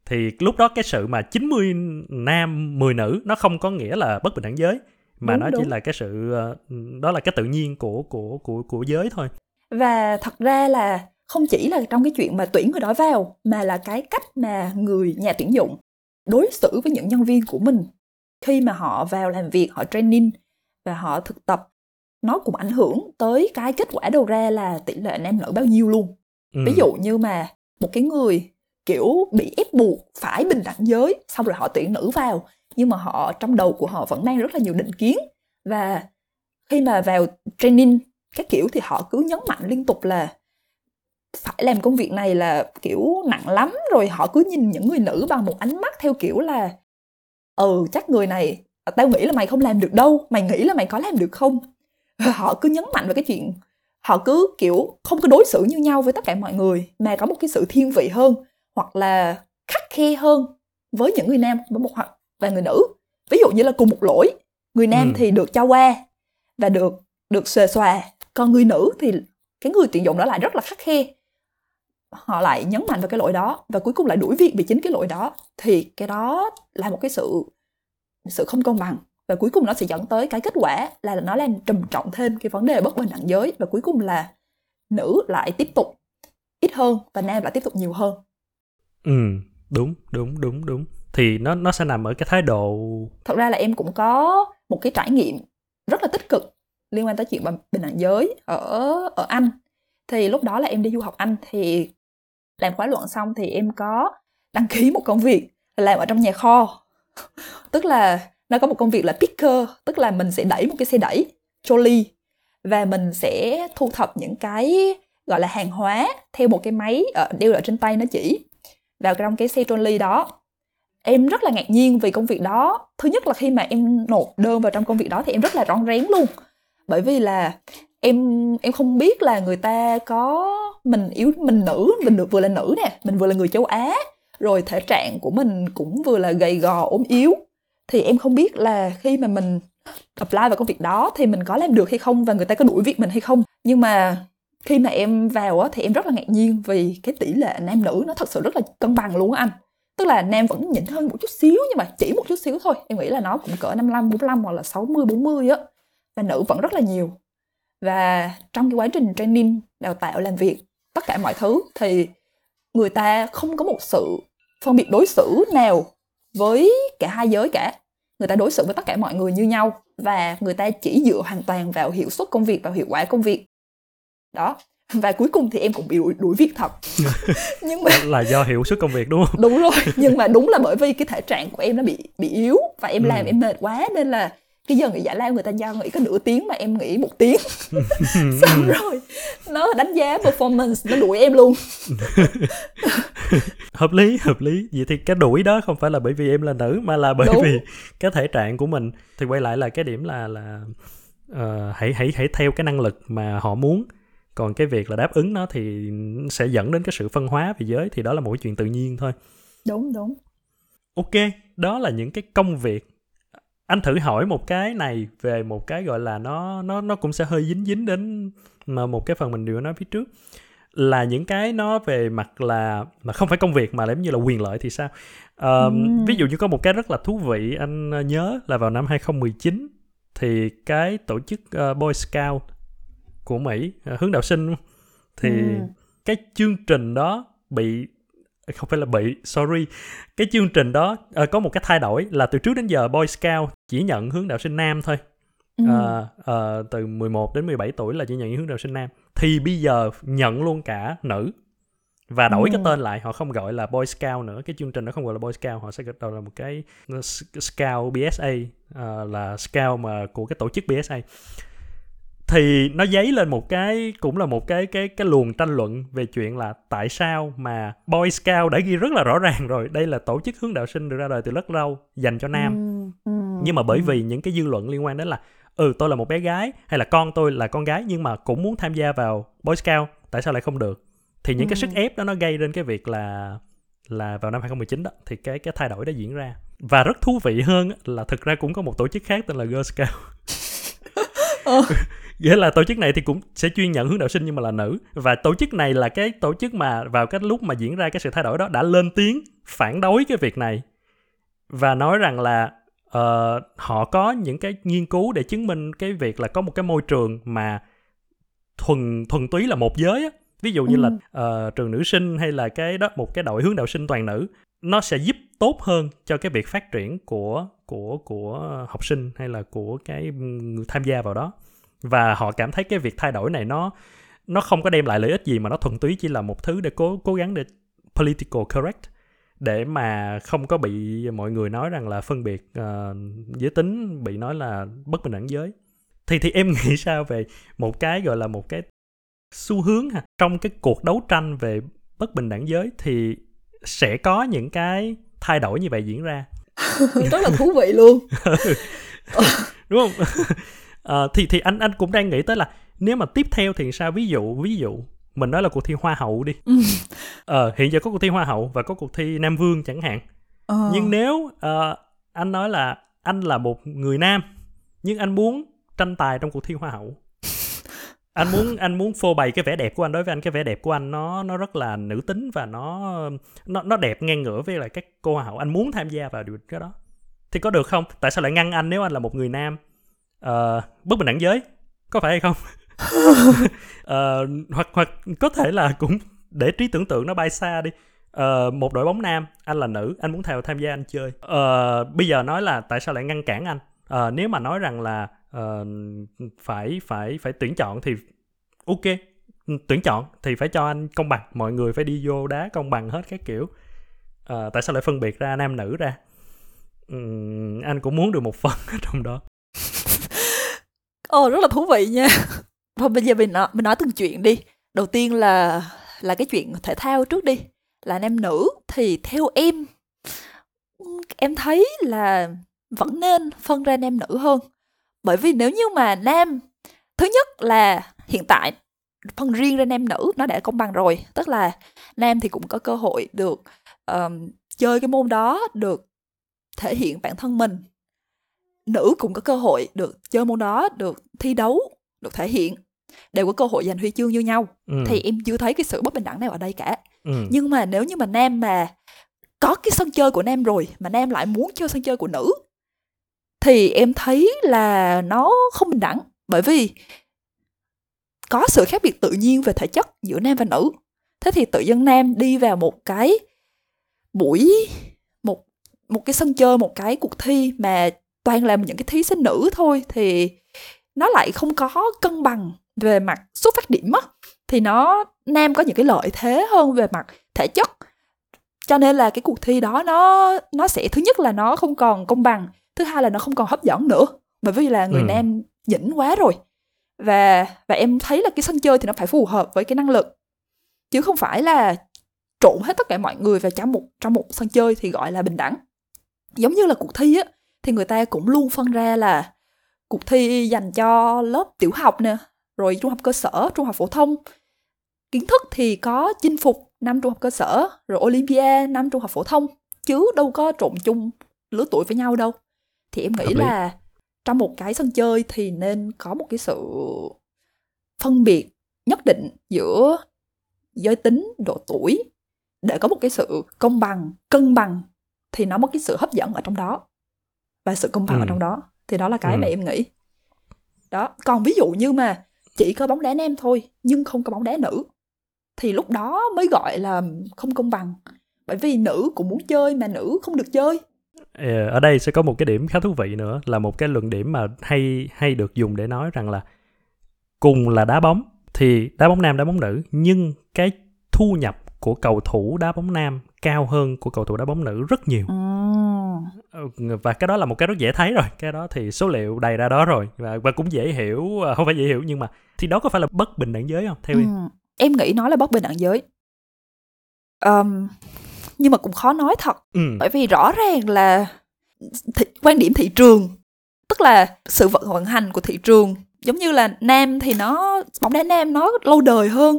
thì lúc đó cái sự mà 90 nam 10 nữ nó không có nghĩa là bất bình đẳng giới mà đúng, nó đúng. chỉ là cái sự uh, đó là cái tự nhiên của của của của giới thôi và thật ra là không chỉ là trong cái chuyện mà tuyển người đó vào mà là cái cách mà người nhà tuyển dụng đối xử với những nhân viên của mình khi mà họ vào làm việc họ training và họ thực tập nó cũng ảnh hưởng tới cái kết quả đầu ra là tỷ lệ nam nữ bao nhiêu luôn. Ừ. ví dụ như mà một cái người kiểu bị ép buộc phải bình đẳng giới xong rồi họ tuyển nữ vào nhưng mà họ trong đầu của họ vẫn mang rất là nhiều định kiến. Và khi mà vào training các kiểu thì họ cứ nhấn mạnh liên tục là phải làm công việc này là kiểu nặng lắm rồi họ cứ nhìn những người nữ bằng một ánh mắt theo kiểu là ừ chắc người này tao nghĩ là mày không làm được đâu mày nghĩ là mày có làm được không họ cứ nhấn mạnh vào cái chuyện họ cứ kiểu không có đối xử như nhau với tất cả mọi người mà có một cái sự thiên vị hơn hoặc là khắc khe hơn với những người nam với một hoặc và người nữ. Ví dụ như là cùng một lỗi người nam ừ. thì được cho qua và được được xòe xòa còn người nữ thì cái người tuyển dụng đó lại rất là khắc khe. Họ lại nhấn mạnh vào cái lỗi đó và cuối cùng lại đuổi việc vì chính cái lỗi đó. Thì cái đó là một cái sự sự không công bằng và cuối cùng nó sẽ dẫn tới cái kết quả là nó làm trầm trọng thêm cái vấn đề bất bình đẳng giới. Và cuối cùng là nữ lại tiếp tục ít hơn và nam lại tiếp tục nhiều hơn. Ừ đúng đúng đúng đúng. Thì nó nó sẽ nằm ở cái thái độ thật ra là em cũng có một cái trải nghiệm rất là tích cực liên quan tới chuyện bình đẳng giới ở ở Anh. Thì lúc đó là em đi du học Anh thì làm khóa luận xong thì em có đăng ký một công việc là làm ở trong nhà kho. Tức là nó có một công việc là picker, tức là mình sẽ đẩy một cái xe đẩy, trolley, và mình sẽ thu thập những cái, gọi là, hàng hóa theo một cái máy ở đeo ở trên tay nó chỉ vào trong cái xe trolley đó. Em rất là ngạc nhiên vì công việc đó. Thứ nhất là khi mà em nộp đơn vào trong công việc đó thì em rất là rón rén luôn. Bởi vì là em em không biết là người ta có mình yếu, mình nữ, mình được vừa là nữ nè, mình vừa là người châu á, rồi thể trạng của mình cũng vừa là gầy gò, ốm yếu thì em không biết là khi mà mình apply vào công việc đó thì mình có làm được hay không và người ta có đuổi việc mình hay không. Nhưng mà khi mà em vào á thì em rất là ngạc nhiên vì cái tỷ lệ nam nữ nó thật sự rất là cân bằng luôn á anh. Tức là nam vẫn nhỉnh hơn một chút xíu nhưng mà chỉ một chút xíu thôi. Em nghĩ là nó cũng cỡ 55 45 hoặc là 60 40 á. Và nữ vẫn rất là nhiều. Và trong cái quá trình training, đào tạo, làm việc, tất cả mọi thứ thì người ta không có một sự phân biệt đối xử nào với cả hai giới cả. Người ta đối xử với tất cả mọi người như nhau và người ta chỉ dựa hoàn toàn vào hiệu suất công việc và hiệu quả công việc. Đó. Và cuối cùng thì em cũng bị đuổi, đuổi việc thật. Nhưng mà là do hiệu suất công việc đúng không? Đúng rồi. Nhưng mà đúng là bởi vì cái thể trạng của em nó bị bị yếu và em ừ. làm em mệt quá nên là cái giờ nghỉ giải lao người ta giao nghỉ có nửa tiếng mà em nghỉ một tiếng. Xong rồi nó đánh giá performance nó đuổi em luôn. Hợp lý hợp lý. Vậy thì cái đuổi đó không phải là bởi vì em là nữ mà là bởi Đúng. vì cái thể trạng của mình. Thì quay lại là cái điểm là là uh, hãy hãy hãy theo cái năng lực mà họ muốn. Còn cái việc là đáp ứng nó thì sẽ dẫn đến cái sự phân hóa về giới thì đó là một chuyện tự nhiên thôi. Đúng đúng. Ok đó là những cái công việc anh thử hỏi một cái này về một cái gọi là nó nó nó cũng sẽ hơi dính dính đến mà một cái phần mình vừa nói phía trước là những cái nó về mặt là mà không phải công việc mà giống như là quyền lợi thì sao uh, mm. ví dụ như có một cái rất là thú vị anh nhớ là vào năm 2019 thì cái tổ chức uh, Boy Scout của Mỹ uh, hướng đạo sinh thì mm. cái chương trình đó bị không phải là bị sorry. Cái chương trình đó uh, có một cái thay đổi là từ trước đến giờ Boy Scout chỉ nhận hướng đạo sinh nam thôi. Ừ. uh, uh, từ 11 đến 17 tuổi là chỉ nhận hướng đạo sinh nam. Thì bây giờ nhận luôn cả nữ. Và đổi ừ. cái tên lại họ không gọi là Boy Scout nữa. Cái chương trình nó không gọi là Boy Scout họ sẽ gọi là một cái Scout BSA uh, là Scout mà của cái tổ chức BSA thì nó dấy lên một cái cũng là một cái cái cái luồng tranh luận về chuyện là tại sao mà Boy Scout đã ghi rất là rõ ràng rồi. Đây là tổ chức hướng đạo sinh được ra đời từ rất lâu dành cho nam. Ừ, ừ, nhưng mà bởi ừ. vì những cái dư luận liên quan đến là ừ tôi là một bé gái hay là con tôi là con gái nhưng mà cũng muốn tham gia vào Boy Scout tại sao lại không được? Thì những cái sức ép đó nó gây đến cái việc là là vào năm 2019 đó thì cái cái thay đổi đó diễn ra. Và rất thú vị hơn là thực ra cũng có một tổ chức khác tên là Girl Scout nghĩa là tổ chức này thì cũng sẽ chuyên nhận hướng đạo sinh nhưng mà là nữ. Và tổ chức này là cái tổ chức mà vào cái lúc mà diễn ra cái sự thay đổi đó đã lên tiếng phản đối cái việc này. Và nói rằng là uh, họ có những cái nghiên cứu để chứng minh cái việc là có một cái môi trường mà thuần thuần túy là một giới á. Ví dụ như ừ. là uh, trường nữ sinh hay là cái đó một cái đội hướng đạo sinh toàn nữ nó sẽ giúp tốt hơn cho cái việc phát triển của của của học sinh hay là của cái người tham gia vào đó và họ cảm thấy cái việc thay đổi này nó nó không có đem lại lợi ích gì mà nó thuần túy chỉ là một thứ để cố cố gắng để political correct để mà không có bị mọi người nói rằng là phân biệt uh, giới tính bị nói là bất bình đẳng giới. Thì thì em nghĩ sao về một cái gọi là một cái xu hướng ha? Trong cái cuộc đấu tranh về bất bình đẳng giới thì sẽ có những cái thay đổi như vậy diễn ra. Rất là thú vị luôn. Đúng không uh, thì thì anh anh cũng đang nghĩ tới là nếu mà tiếp theo thì sao? Ví dụ ví dụ mình nói là cuộc thi hoa hậu đi. Ờ, hiện giờ có cuộc thi hoa hậu và có cuộc thi nam vương chẳng hạn. Ờ. nhưng nếu uh, anh nói là anh là một người nam nhưng anh muốn tranh tài trong cuộc thi hoa hậu. Anh muốn anh muốn phô bày cái vẻ đẹp của anh đối với anh cái vẻ đẹp của anh nó nó rất là nữ tính và nó nó nó đẹp ngang ngửa với lại các cô hoa hậu. Anh muốn tham gia vào điều cái đó. Thì có được không? Tại sao lại ngăn anh nếu anh là một người nam uh, bất bình đẳng giới có phải hay không? Uh, hoặc hoặc có thể là cũng để trí tưởng tượng nó bay xa đi. Uh, một đội bóng nam anh là nữ anh muốn theo tham gia anh chơi. Uh, bây giờ nói là tại sao lại ngăn cản anh? Uh, nếu mà nói rằng là uh, phải phải phải tuyển chọn thì ok tuyển chọn thì phải cho anh công bằng mọi người phải đi vô đá công bằng hết các kiểu. Uh, tại sao lại phân biệt ra nam nữ ra? Um, anh cũng muốn được một phần ở trong đó ồ oh, rất là thú vị nha. Và bây giờ mình nói, mình nói từng chuyện đi. Đầu tiên là là cái chuyện thể thao trước đi. Là nam nữ thì theo em em thấy là vẫn nên phân ra nam nữ hơn. Bởi vì nếu như mà nam thứ nhất là hiện tại phân riêng ra nam nữ nó đã công bằng rồi. Tức là nam thì cũng có cơ hội được um, chơi cái môn đó được thể hiện bản thân mình nữ cũng có cơ hội được chơi môn đó được thi đấu được thể hiện. Đều có cơ hội giành huy chương như nhau. Ừ. thì em chưa thấy cái sự bất bình đẳng nào ở đây cả. Ừ. nhưng mà nếu như mà nam mà có cái sân chơi của nam rồi mà nam lại muốn chơi sân chơi của nữ thì em thấy là nó không bình đẳng. Bởi vì có sự khác biệt tự nhiên về thể chất giữa nam và nữ. Thế thì tự dân nam đi vào một cái buổi một một cái sân chơi một cái cuộc thi mà toàn là những cái thí sinh nữ thôi thì nó lại không có cân bằng về mặt xuất phát điểm á. Thì nó nam có những cái lợi thế hơn về mặt thể chất. Cho nên là cái cuộc thi đó nó nó sẽ thứ nhất là nó không còn công bằng thứ hai là nó không còn hấp dẫn nữa bởi vì là người ừ. nam nhỉnh quá rồi. Và và em thấy là cái sân chơi thì nó phải phù hợp với cái năng lực. Chứ không phải là trộn hết tất cả mọi người vào trong một trong một sân chơi thì gọi là bình đẳng. Giống như là cuộc thi á thì người ta cũng luôn phân ra là cuộc thi dành cho lớp tiểu học nè rồi trung học cơ sở trung học phổ thông. Kiến thức thì có chinh phục năm trung học cơ sở rồi olympia năm trung học phổ thông chứ đâu có trộn chung lứa tuổi với nhau đâu. Thì em nghĩ là trong một cái sân chơi thì nên có một cái sự phân biệt nhất định giữa giới tính độ tuổi. Để có một cái sự công bằng cân bằng thì nó có cái sự hấp dẫn ở trong đó và sự công bằng ừ. ở trong đó thì đó là cái ừ. mà em nghĩ đó còn ví dụ như mà chỉ có bóng đá nam thôi nhưng không có bóng đá nữ thì lúc đó mới gọi là không công bằng bởi vì nữ cũng muốn chơi mà nữ không được chơi ờ, ở đây sẽ có một cái điểm khá thú vị nữa là một cái luận điểm mà hay hay được dùng để nói rằng là cùng là đá bóng thì đá bóng nam đá bóng nữ nhưng cái thu nhập của cầu thủ đá bóng nam cao hơn của cầu thủ đá bóng nữ rất nhiều ừ. và cái đó là một cái rất dễ thấy rồi cái đó thì số liệu đầy ra đó rồi và, và cũng dễ hiểu à, không phải dễ hiểu nhưng mà thì đó có phải là bất bình đẳng giới không theo ừ. em em nghĩ nó là bất bình đẳng giới um, nhưng mà cũng khó nói thật ừ. bởi vì rõ ràng là thị, quan điểm thị trường tức là sự vận vận hành của thị trường giống như là nam thì nó bóng đá nam nó lâu đời hơn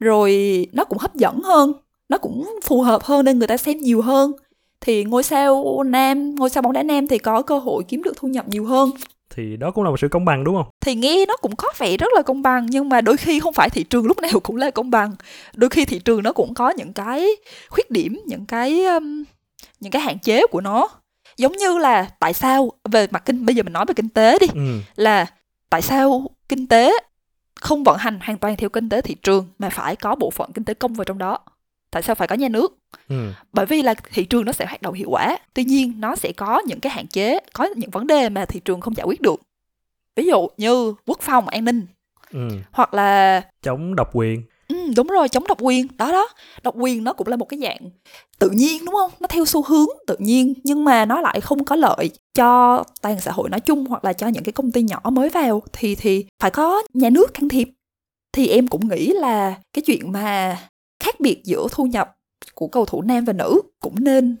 rồi nó cũng hấp dẫn hơn nó cũng phù hợp hơn nên người ta xem nhiều hơn. Thì ngôi sao nam ngôi sao bóng đá nam thì có cơ hội kiếm được thu nhập nhiều hơn. Thì đó cũng là một sự công bằng đúng không? Thì nghe nó cũng có vẻ rất là công bằng nhưng mà đôi khi không phải thị trường lúc nào cũng là công bằng. Đôi khi thị trường nó cũng có những cái khuyết điểm những cái um, những cái hạn chế của nó. Giống như là tại sao về mặt kinh bây giờ mình nói về kinh tế đi. Ừ. là tại sao kinh tế không vận hành hoàn toàn theo kinh tế thị trường mà phải có bộ phận kinh tế công vào trong đó tại sao phải có nhà nước ừ. bởi vì là thị trường nó sẽ hoạt động hiệu quả tuy nhiên nó sẽ có những cái hạn chế có những vấn đề mà thị trường không giải quyết được ví dụ như quốc phòng an ninh ừ. hoặc là chống độc quyền ừ, đúng rồi chống độc quyền. Đó đó. Độc quyền nó cũng là một cái dạng tự nhiên đúng không? Nó theo xu hướng tự nhiên nhưng mà nó lại không có lợi cho toàn xã hội nói chung hoặc là cho những cái công ty nhỏ mới vào. Thì thì phải có nhà nước can thiệp. Thì em cũng nghĩ là cái chuyện mà khác biệt giữa thu nhập của cầu thủ nam và nữ cũng nên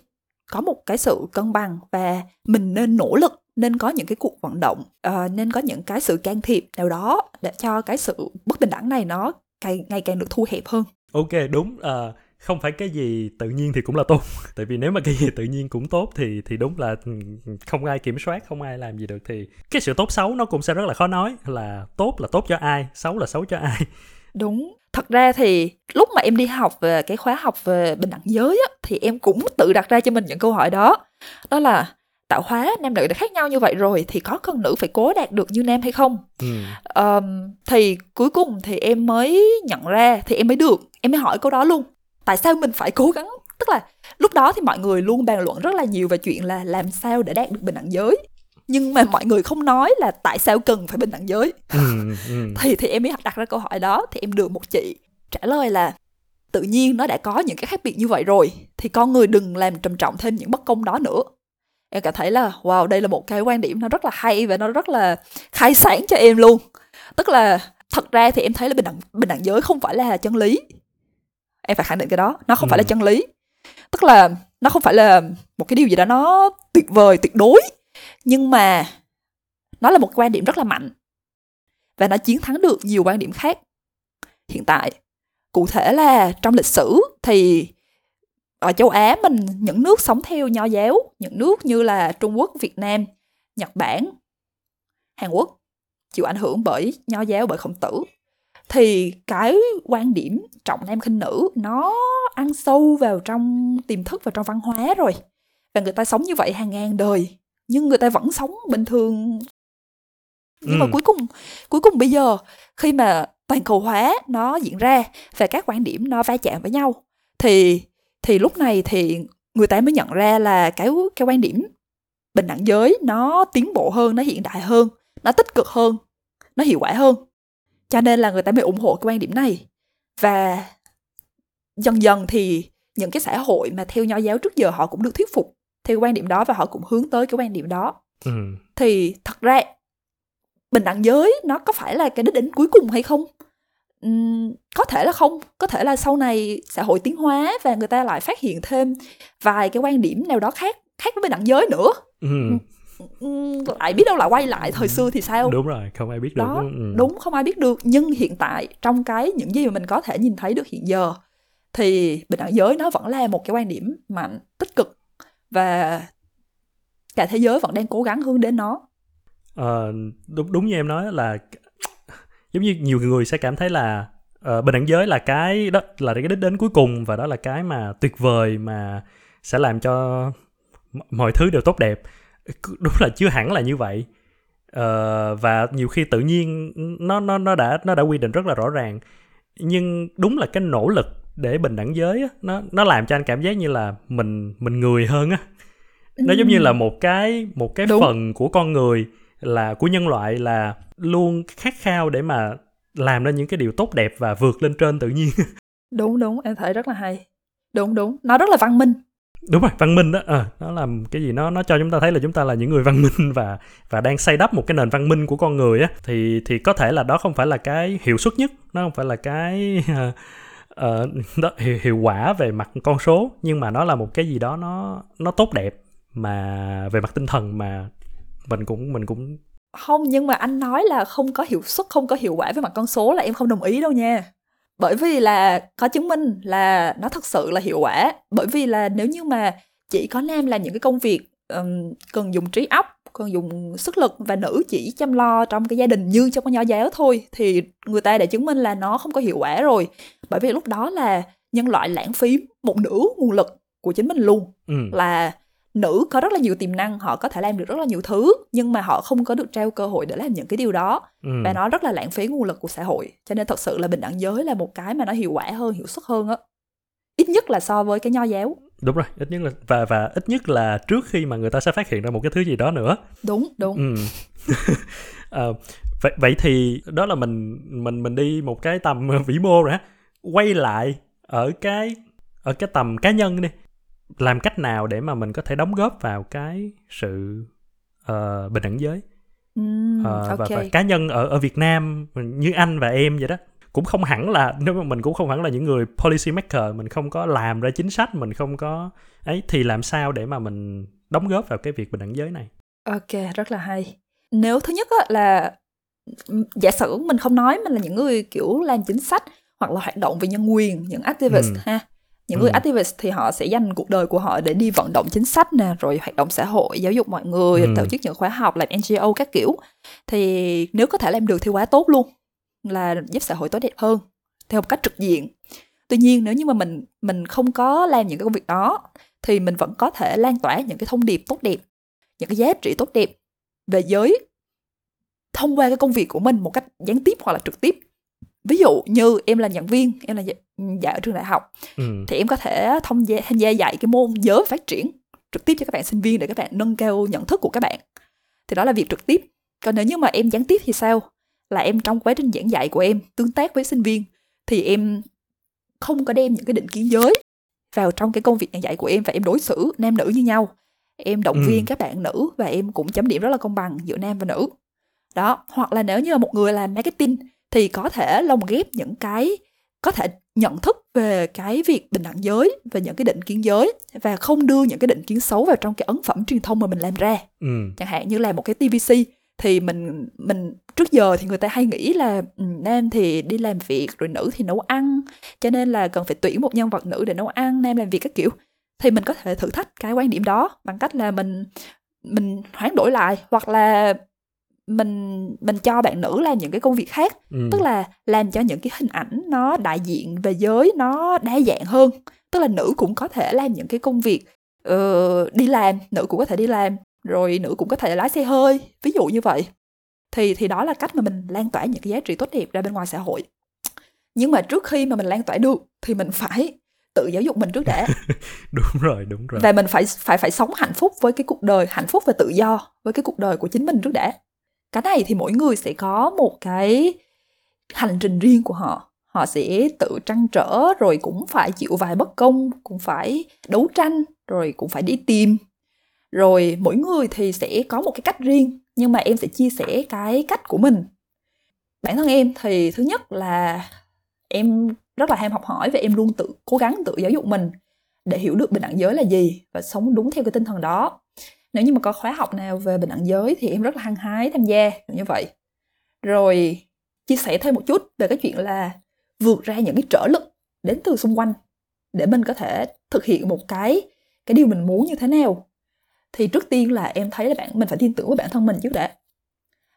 có một cái sự cân bằng và mình nên nỗ lực nên có những cái cuộc vận động uh, nên có những cái sự can thiệp nào đó để cho cái sự bất bình đẳng này nó càng ngày càng được thu hẹp hơn. Ok đúng. Uh, không phải cái gì tự nhiên thì cũng là tốt. Tại vì nếu mà cái gì tự nhiên cũng tốt thì thì đúng là ừ, không ai kiểm soát không ai làm gì được thì cái sự tốt xấu nó cũng sẽ rất là khó nói. Là tốt là tốt cho ai xấu là xấu cho ai. Đúng. Thật ra thì lúc mà em đi học về cái khóa học về bình đẳng giới á, thì em cũng tự đặt ra cho mình những câu hỏi đó. Đó là tạo hóa nam nữ đã khác nhau như vậy rồi thì có cần nữ phải cố đạt được như nam hay không? Ừ. um, thì cuối cùng thì em mới nhận ra thì em mới được em mới hỏi câu đó luôn. Tại sao mình phải cố gắng? Tức là lúc đó thì mọi người luôn bàn luận rất là nhiều về chuyện là làm sao để đạt được bình đẳng giới. Nhưng mà mọi người không nói là tại sao cần phải bình đẳng giới. Ừ, ừ. thì thì em mới đặt ra câu hỏi đó thì em được một chị trả lời là tự nhiên nó đã có những cái khác biệt như vậy rồi thì con người đừng làm trầm trọng thêm những bất công đó nữa em cảm thấy là wow đây là một cái quan điểm nó rất là hay và nó rất là khai sáng cho em luôn. Tức là thật ra thì em thấy là bình đẳng bình đẳng giới không phải là chân lý. Em phải khẳng định cái đó nó không ừ. phải là chân lý. Tức là nó không phải là một cái điều gì đó nó tuyệt vời tuyệt đối. Nhưng mà nó là một quan điểm rất là mạnh và nó chiến thắng được nhiều quan điểm khác. Hiện tại cụ thể là trong lịch sử thì ở châu Á mình những nước sống theo nho giáo những nước như là Trung Quốc Việt Nam Nhật Bản Hàn Quốc chịu ảnh hưởng bởi nho giáo bởi khổng tử. Thì cái quan điểm trọng nam khinh nữ nó ăn sâu vào trong tiềm thức và trong văn hóa rồi. Và người ta sống như vậy hàng ngàn đời nhưng người ta vẫn sống bình thường. Nhưng ừ. mà cuối cùng cuối cùng bây giờ khi mà toàn cầu hóa nó diễn ra và các quan điểm nó va chạm với nhau thì thì lúc này thì người ta mới nhận ra là cái cái quan điểm bình đẳng giới nó tiến bộ hơn nó hiện đại hơn nó tích cực hơn nó hiệu quả hơn. Cho nên là người ta mới ủng hộ cái quan điểm này. Và dần dần thì những cái xã hội mà theo nho giáo trước giờ họ cũng được thuyết phục theo quan điểm đó và họ cũng hướng tới cái quan điểm đó. Ừ. thì thật ra bình đẳng giới nó có phải là cái đích đến cuối cùng hay không có thể là không. Có thể là sau này xã hội tiến hóa và người ta lại phát hiện thêm vài cái quan điểm nào đó khác khác với bình đẳng giới nữa. Ừ. lại biết đâu lại quay lại thời xưa thì sao? Đúng rồi không ai biết được đó ừ. đúng không ai biết được. Nhưng hiện tại trong cái những gì mà mình có thể nhìn thấy được hiện giờ thì bình đẳng giới nó vẫn là một cái quan điểm mạnh tích cực và cả thế giới vẫn đang cố gắng hướng đến nó. Ờ, đúng đúng như em nói là giống như nhiều người sẽ cảm thấy là uh, bình đẳng giới là cái đó là cái đích đến cuối cùng và đó là cái mà tuyệt vời mà sẽ làm cho mọi thứ đều tốt đẹp. Đúng là chưa hẳn là như vậy. Uh, và nhiều khi tự nhiên nó nó nó đã nó đã quy định rất là rõ ràng. Nhưng đúng là cái nỗ lực để bình đẳng giới á, nó nó làm cho anh cảm giác như là mình mình người hơn á. Nó giống như là một cái một cái đúng. phần của con người là của nhân loại là luôn khát khao để mà làm ra những cái điều tốt đẹp và vượt lên trên tự nhiên. Đúng đúng em thấy rất là hay. Đúng đúng nó rất là văn minh. Đúng rồi văn minh đó à, nó làm cái gì nó nó cho chúng ta thấy là chúng ta là những người văn minh và và đang xây đắp một cái nền văn minh của con người á. Thì thì có thể là đó không phải là cái hiệu suất nhất nó không phải là cái uh, uh, đó, hiệu, hiệu quả về mặt con số nhưng mà nó là một cái gì đó nó nó tốt đẹp mà về mặt tinh thần mà mình cũng mình cũng không nhưng mà anh nói là không có hiệu suất không có hiệu quả về mặt con số là em không đồng ý đâu nha. Bởi vì là có chứng minh là nó thật sự là hiệu quả. Bởi vì là nếu như mà chỉ có nam làm những cái công việc um, cần dùng trí óc cần dùng sức lực và nữ chỉ chăm lo trong cái gia đình như trong cái nho giáo thôi thì người ta đã chứng minh là nó không có hiệu quả rồi. Bởi vì lúc đó là nhân loại lãng phí một nửa nguồn lực của chính mình luôn. Ừ. là nữ có rất là nhiều tiềm năng họ có thể làm được rất là nhiều thứ nhưng mà họ không có được trao cơ hội để làm những cái điều đó. Ừ. và nó rất là lãng phí nguồn lực của xã hội cho nên thật sự là bình đẳng giới là một cái mà nó hiệu quả hơn hiệu suất hơn á. Ít nhất là so với cái nho giáo. Đúng rồi ít nhất là và và ít nhất là trước khi mà người ta sẽ phát hiện ra một cái thứ gì đó nữa. Đúng đúng. Ừ. à, vậy vậy thì đó là mình mình mình đi một cái tầm vĩ mô rồi quay lại ở cái ở cái tầm cá nhân đi làm cách nào để mà mình có thể đóng góp vào cái sự uh, bình đẳng giới mm, uh, okay. và, và cá nhân ở ở Việt Nam như anh và em vậy đó cũng không hẳn là nếu mà mình cũng không hẳn là những người policy maker mình không có làm ra chính sách mình không có ấy thì làm sao để mà mình đóng góp vào cái việc bình đẳng giới này ok rất là hay nếu thứ nhất là giả sử mình không nói mình là những người kiểu làm chính sách hoặc là hoạt động vì nhân quyền những activist ừ. ha những người ừ. activist thì họ sẽ dành cuộc đời của họ để đi vận động chính sách nè rồi hoạt động xã hội giáo dục mọi người ừ. tổ chức những khóa học làm ngo các kiểu thì nếu có thể làm được thì quá tốt luôn là giúp xã hội tốt đẹp hơn theo một cách trực diện tuy nhiên nếu như mà mình mình không có làm những cái công việc đó thì mình vẫn có thể lan tỏa những cái thông điệp tốt đẹp những cái giá trị tốt đẹp về giới thông qua cái công việc của mình một cách gián tiếp hoặc là trực tiếp ví dụ như em là giảng viên em là dạy ở trường đại học ừ. thì em có thể thông gia tham gia dạy cái môn giới phát triển trực tiếp cho các bạn sinh viên để các bạn nâng cao nhận thức của các bạn. Thì đó là việc trực tiếp. Còn nếu như mà em gián tiếp thì sao? Là em trong quá trình giảng dạy của em tương tác với sinh viên thì em không có đem những cái định kiến giới vào trong cái công việc giảng dạy của em và em đối xử nam nữ như nhau. Em động viên ừ. các bạn nữ và em cũng chấm điểm rất là công bằng giữa nam và nữ. Đó hoặc là nếu như là một người làm marketing thì có thể lồng ghép những cái có thể nhận thức về cái việc bình đẳng giới về những cái định kiến giới và không đưa những cái định kiến xấu vào trong cái ấn phẩm truyền thông mà mình làm ra ừ. chẳng hạn như là một cái tvc thì mình mình trước giờ thì người ta hay nghĩ là ừ, nam thì đi làm việc rồi nữ thì nấu ăn cho nên là cần phải tuyển một nhân vật nữ để nấu ăn nam làm việc các kiểu thì mình có thể thử thách cái quan điểm đó bằng cách là mình mình hoán đổi lại hoặc là mình mình cho bạn nữ làm những cái công việc khác. Ừ. tức là làm cho những cái hình ảnh nó đại diện về giới nó đa dạng hơn. Tức là nữ cũng có thể làm những cái công việc uh, đi làm nữ cũng có thể đi làm rồi nữ cũng có thể lái xe hơi ví dụ như vậy. Thì thì đó là cách mà mình lan tỏa những cái giá trị tốt đẹp ra bên ngoài xã hội. Nhưng mà trước khi mà mình lan tỏa được thì mình phải tự giáo dục mình trước đã. Đúng rồi đúng rồi. Và mình phải phải phải sống hạnh phúc với cái cuộc đời hạnh phúc và tự do với cái cuộc đời của chính mình trước đã cái này thì mỗi người sẽ có một cái hành trình riêng của họ. Họ sẽ tự trăn trở, rồi cũng phải chịu vài bất công, cũng phải đấu tranh, rồi cũng phải đi tìm. Rồi mỗi người thì sẽ có một cái cách riêng, nhưng mà em sẽ chia sẻ cái cách của mình. Bản thân em thì thứ nhất là em rất là ham học hỏi và em luôn tự, cố gắng tự giáo dục mình để hiểu được bình đẳng giới là gì và sống đúng theo cái tinh thần đó nếu như mà có khóa học nào về bình đẳng giới thì em rất là hăng hái tham gia như vậy. Rồi chia sẻ thêm một chút về cái chuyện là vượt ra những cái trở lực đến từ xung quanh để mình có thể thực hiện một cái cái điều mình muốn như thế nào. Thì trước tiên là em thấy là bạn, mình phải tin tưởng với bản thân mình trước đã.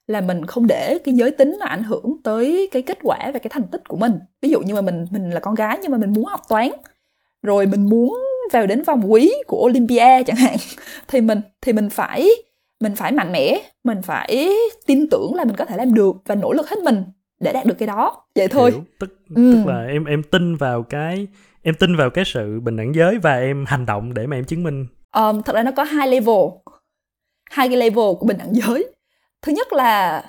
Là mình không để cái giới tính nó ảnh hưởng tới cái kết quả và cái thành tích của mình. Ví dụ như mà mình mình là con gái nhưng mà mình muốn học toán, rồi mình muốn vào đến vòng quý của Olympia chẳng hạn thì mình thì mình phải mình phải mạnh mẽ mình phải tin tưởng là mình có thể làm được và nỗ lực hết mình để đạt được cái đó. Vậy thôi. Hiểu. tức ừ. tức là em em tin vào cái em tin vào cái sự bình đẳng giới và em hành động để mà em chứng minh. Um, thật ra nó có hai level. Hai cái level của bình đẳng giới. Thứ nhất là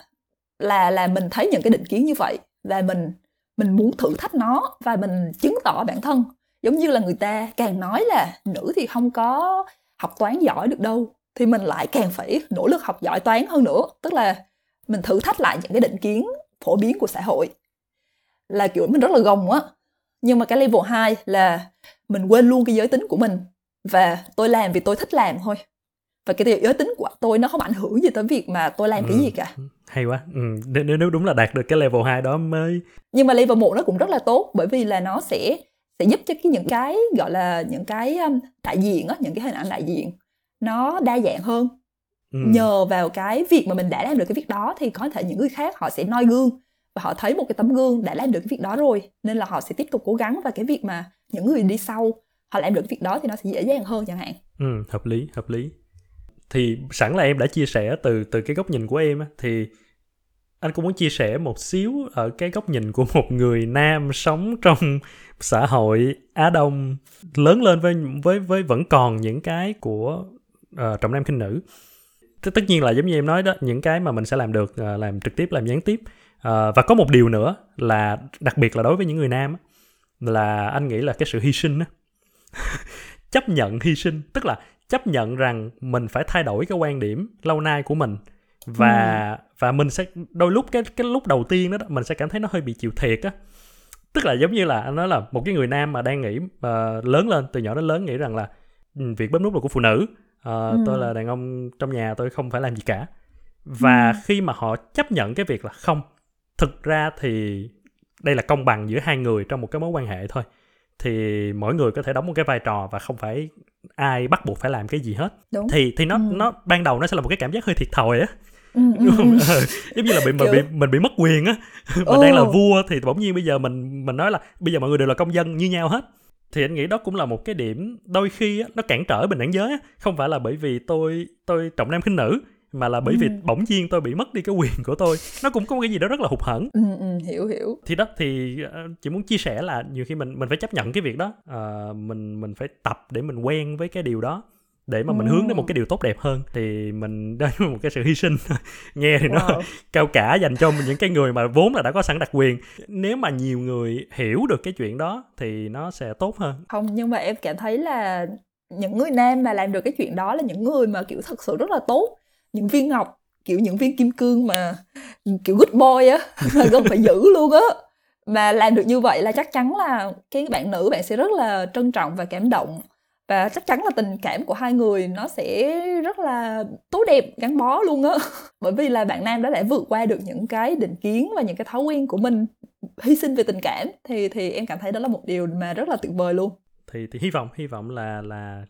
là là mình thấy những cái định kiến như vậy và mình mình muốn thử thách nó và mình chứng tỏ bản thân giống như là người ta càng nói là nữ thì không có học toán giỏi được đâu thì mình lại càng phải nỗ lực học giỏi toán hơn nữa. Tức là mình thử thách lại những cái định kiến phổ biến của xã hội. Là kiểu mình rất là gồng á. Nhưng mà cái level 2 là mình quên luôn cái giới tính của mình và tôi làm vì tôi thích làm thôi. Và cái giới tính của tôi nó không ảnh hưởng gì tới việc mà tôi làm ừ, cái gì cả. Hay quá. Ừ, nếu, nếu đúng là đạt được cái level 2 đó mới nhưng mà level 1 nó cũng rất là tốt bởi vì là nó sẽ sẽ giúp cho cái những cái gọi là những cái um, đại diện á những cái hình ảnh đại diện nó đa dạng hơn. Ừ. nhờ vào cái việc mà mình đã làm được cái việc đó thì có thể những người khác họ sẽ noi gương và họ thấy một cái tấm gương đã làm được cái việc đó rồi nên là họ sẽ tiếp tục cố gắng và cái việc mà những người đi sau họ làm được cái việc đó thì nó sẽ dễ dàng hơn chẳng hạn. Ừ hợp lý hợp lý. Thì sẵn là em đã chia sẻ từ từ cái góc nhìn của em á thì anh cũng muốn chia sẻ một xíu ở cái góc nhìn của một người nam sống trong xã hội Á Đông lớn lên với với với vẫn còn những cái của uh, trọng nam khinh nữ. Tất nhiên là giống như em nói đó những cái mà mình sẽ làm được uh, làm trực tiếp làm gián tiếp. Uh, và có một điều nữa là đặc biệt là đối với những người nam là anh nghĩ là cái sự hy sinh đó. chấp nhận hy sinh tức là chấp nhận rằng mình phải thay đổi cái quan điểm lâu nay của mình và ừ. và mình sẽ đôi lúc cái cái lúc đầu tiên đó, đó mình sẽ cảm thấy nó hơi bị chịu thiệt á tức là giống như là anh nói là một cái người nam mà đang nghĩ uh, lớn lên từ nhỏ đến lớn nghĩ rằng là ừ, việc bấm nút là của phụ nữ uh, ừ. tôi là đàn ông trong nhà tôi không phải làm gì cả và ừ. khi mà họ chấp nhận cái việc là không thực ra thì đây là công bằng giữa hai người trong một cái mối quan hệ thôi thì mỗi người có thể đóng một cái vai trò và không phải ai bắt buộc phải làm cái gì hết Đúng. thì thì nó ừ. nó ban đầu nó sẽ là một cái cảm giác hơi thiệt thòi á ừ, ừ, ừ. Ờ, giống như là bị mình bị mình bị mất quyền á mình ừ. đang là vua thì bỗng nhiên bây giờ mình mình nói là bây giờ mọi người đều là công dân như nhau hết thì anh nghĩ đó cũng là một cái điểm đôi khi á, nó cản trở bình đẳng giới á. không phải là bởi vì tôi tôi trọng nam khinh nữ mà là bởi ừ. vì bỗng nhiên tôi bị mất đi cái quyền của tôi nó cũng có một cái gì đó rất là hụt hẫng ừ, ừ, hiểu hiểu thì đó thì uh, chỉ muốn chia sẻ là nhiều khi mình mình phải chấp nhận cái việc đó uh, mình mình phải tập để mình quen với cái điều đó để mà mình hướng đến một cái điều tốt đẹp hơn thì mình là một cái sự hy sinh. Nghe thì wow. nó cao cả dành cho những cái người mà vốn là đã có sẵn đặc quyền. Nếu mà nhiều người hiểu được cái chuyện đó thì nó sẽ tốt hơn. Không nhưng mà em cảm thấy là những người nam mà làm được cái chuyện đó là những người mà kiểu thật sự rất là tốt. Những viên ngọc kiểu những viên kim cương mà kiểu good boy á là gần phải giữ luôn á. Mà làm được như vậy là chắc chắn là cái bạn nữ bạn sẽ rất là trân trọng và cảm động và chắc chắn là tình cảm của hai người nó sẽ rất là tốt đẹp gắn bó luôn á. Bởi vì là bạn nam đã đã vượt qua được những cái định kiến và những cái thói quen của mình hy sinh về tình cảm thì thì em cảm thấy đó là một điều mà rất là tuyệt vời luôn. Thì thì hy vọng hy vọng là là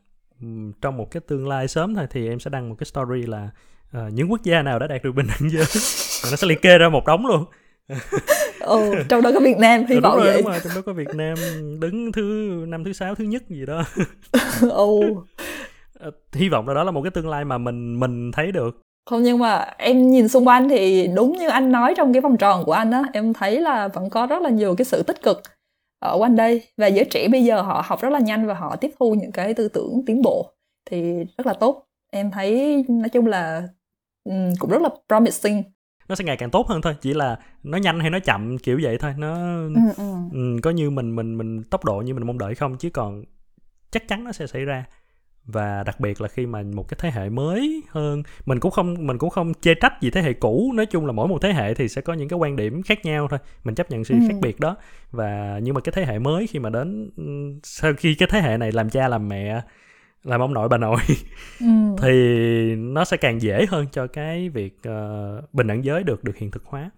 trong một cái tương lai sớm thôi thì em sẽ đăng một cái story là uh, những quốc gia nào đã đạt được bình đẳng giới nó sẽ liệt kê ra một đống luôn ừ, trong đó có Việt Nam hy vọng vậy. đúng rồi trong đó có Việt Nam đứng thứ năm thứ sáu thứ nhất gì đó. Ừ. hy vọng là đó là một cái tương lai mà mình mình thấy được. Không nhưng mà em nhìn xung quanh thì đúng như anh nói trong cái vòng tròn của anh á em thấy là vẫn có rất là nhiều cái sự tích cực ở quanh đây. Và giới trẻ bây giờ họ học rất là nhanh và họ tiếp thu những cái tư tưởng tiến bộ thì rất là tốt. Em thấy nói chung là cũng rất là promising nó sẽ ngày càng tốt hơn thôi chỉ là nó nhanh hay nó chậm kiểu vậy thôi nó ừ, ừ. Ừ, có như mình mình mình tốc độ như mình mong đợi không chứ còn chắc chắn nó sẽ xảy ra và đặc biệt là khi mà một cái thế hệ mới hơn mình cũng không mình cũng không chê trách gì thế hệ cũ nói chung là mỗi một thế hệ thì sẽ có những cái quan điểm khác nhau thôi mình chấp nhận sự ừ. khác biệt đó và nhưng mà cái thế hệ mới khi mà đến sau khi cái thế hệ này làm cha làm mẹ làm ông nội bà nội ừ. thì nó sẽ càng dễ hơn cho cái việc uh, bình đẳng giới được được hiện thực hóa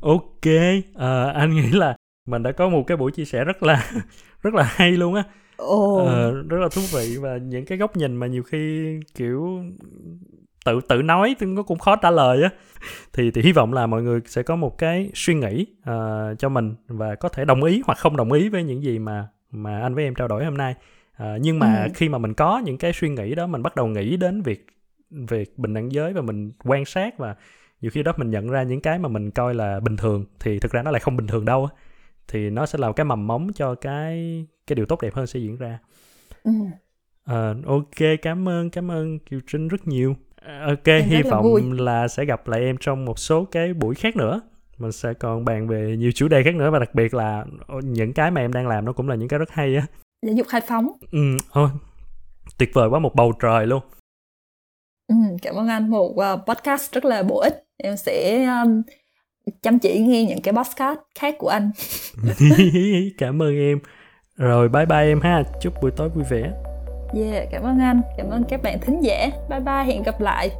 ok uh, anh nghĩ là mình đã có một cái buổi chia sẻ rất là rất là hay luôn á oh. uh, rất là thú vị và những cái góc nhìn mà nhiều khi kiểu tự tự nói nó cũng khó trả lời á thì thì hy vọng là mọi người sẽ có một cái suy nghĩ uh, cho mình và có thể đồng ý hoặc không đồng ý với những gì mà mà anh với em trao đổi hôm nay à, nhưng mà ừ. khi mà mình có những cái suy nghĩ đó mình bắt đầu nghĩ đến việc việc bình đẳng giới và mình quan sát và nhiều khi đó mình nhận ra những cái mà mình coi là bình thường thì thực ra nó lại không bình thường đâu thì nó sẽ là một cái mầm móng cho cái cái điều tốt đẹp hơn sẽ diễn ra. Ừ. à, ok cảm ơn cảm ơn kiều trinh rất nhiều. À, ok em hy vọng là, là sẽ gặp lại em trong một số cái buổi khác nữa. Mình sẽ còn bàn về nhiều chủ đề khác nữa và đặc biệt là những cái mà em đang làm nó cũng là những cái rất hay á giáo dục khai phóng ừ thôi. Tuyệt vời quá một bầu trời luôn. Ừ, cảm ơn anh. Một uh, podcast rất là bổ ích. Em sẽ um, chăm chỉ nghe những cái podcast khác của anh. Cảm ơn em. Rồi bye bye em ha. Chúc buổi tối vui vẻ. Yeah cảm ơn anh. Cảm ơn các bạn thính giả. Bye bye hẹn gặp lại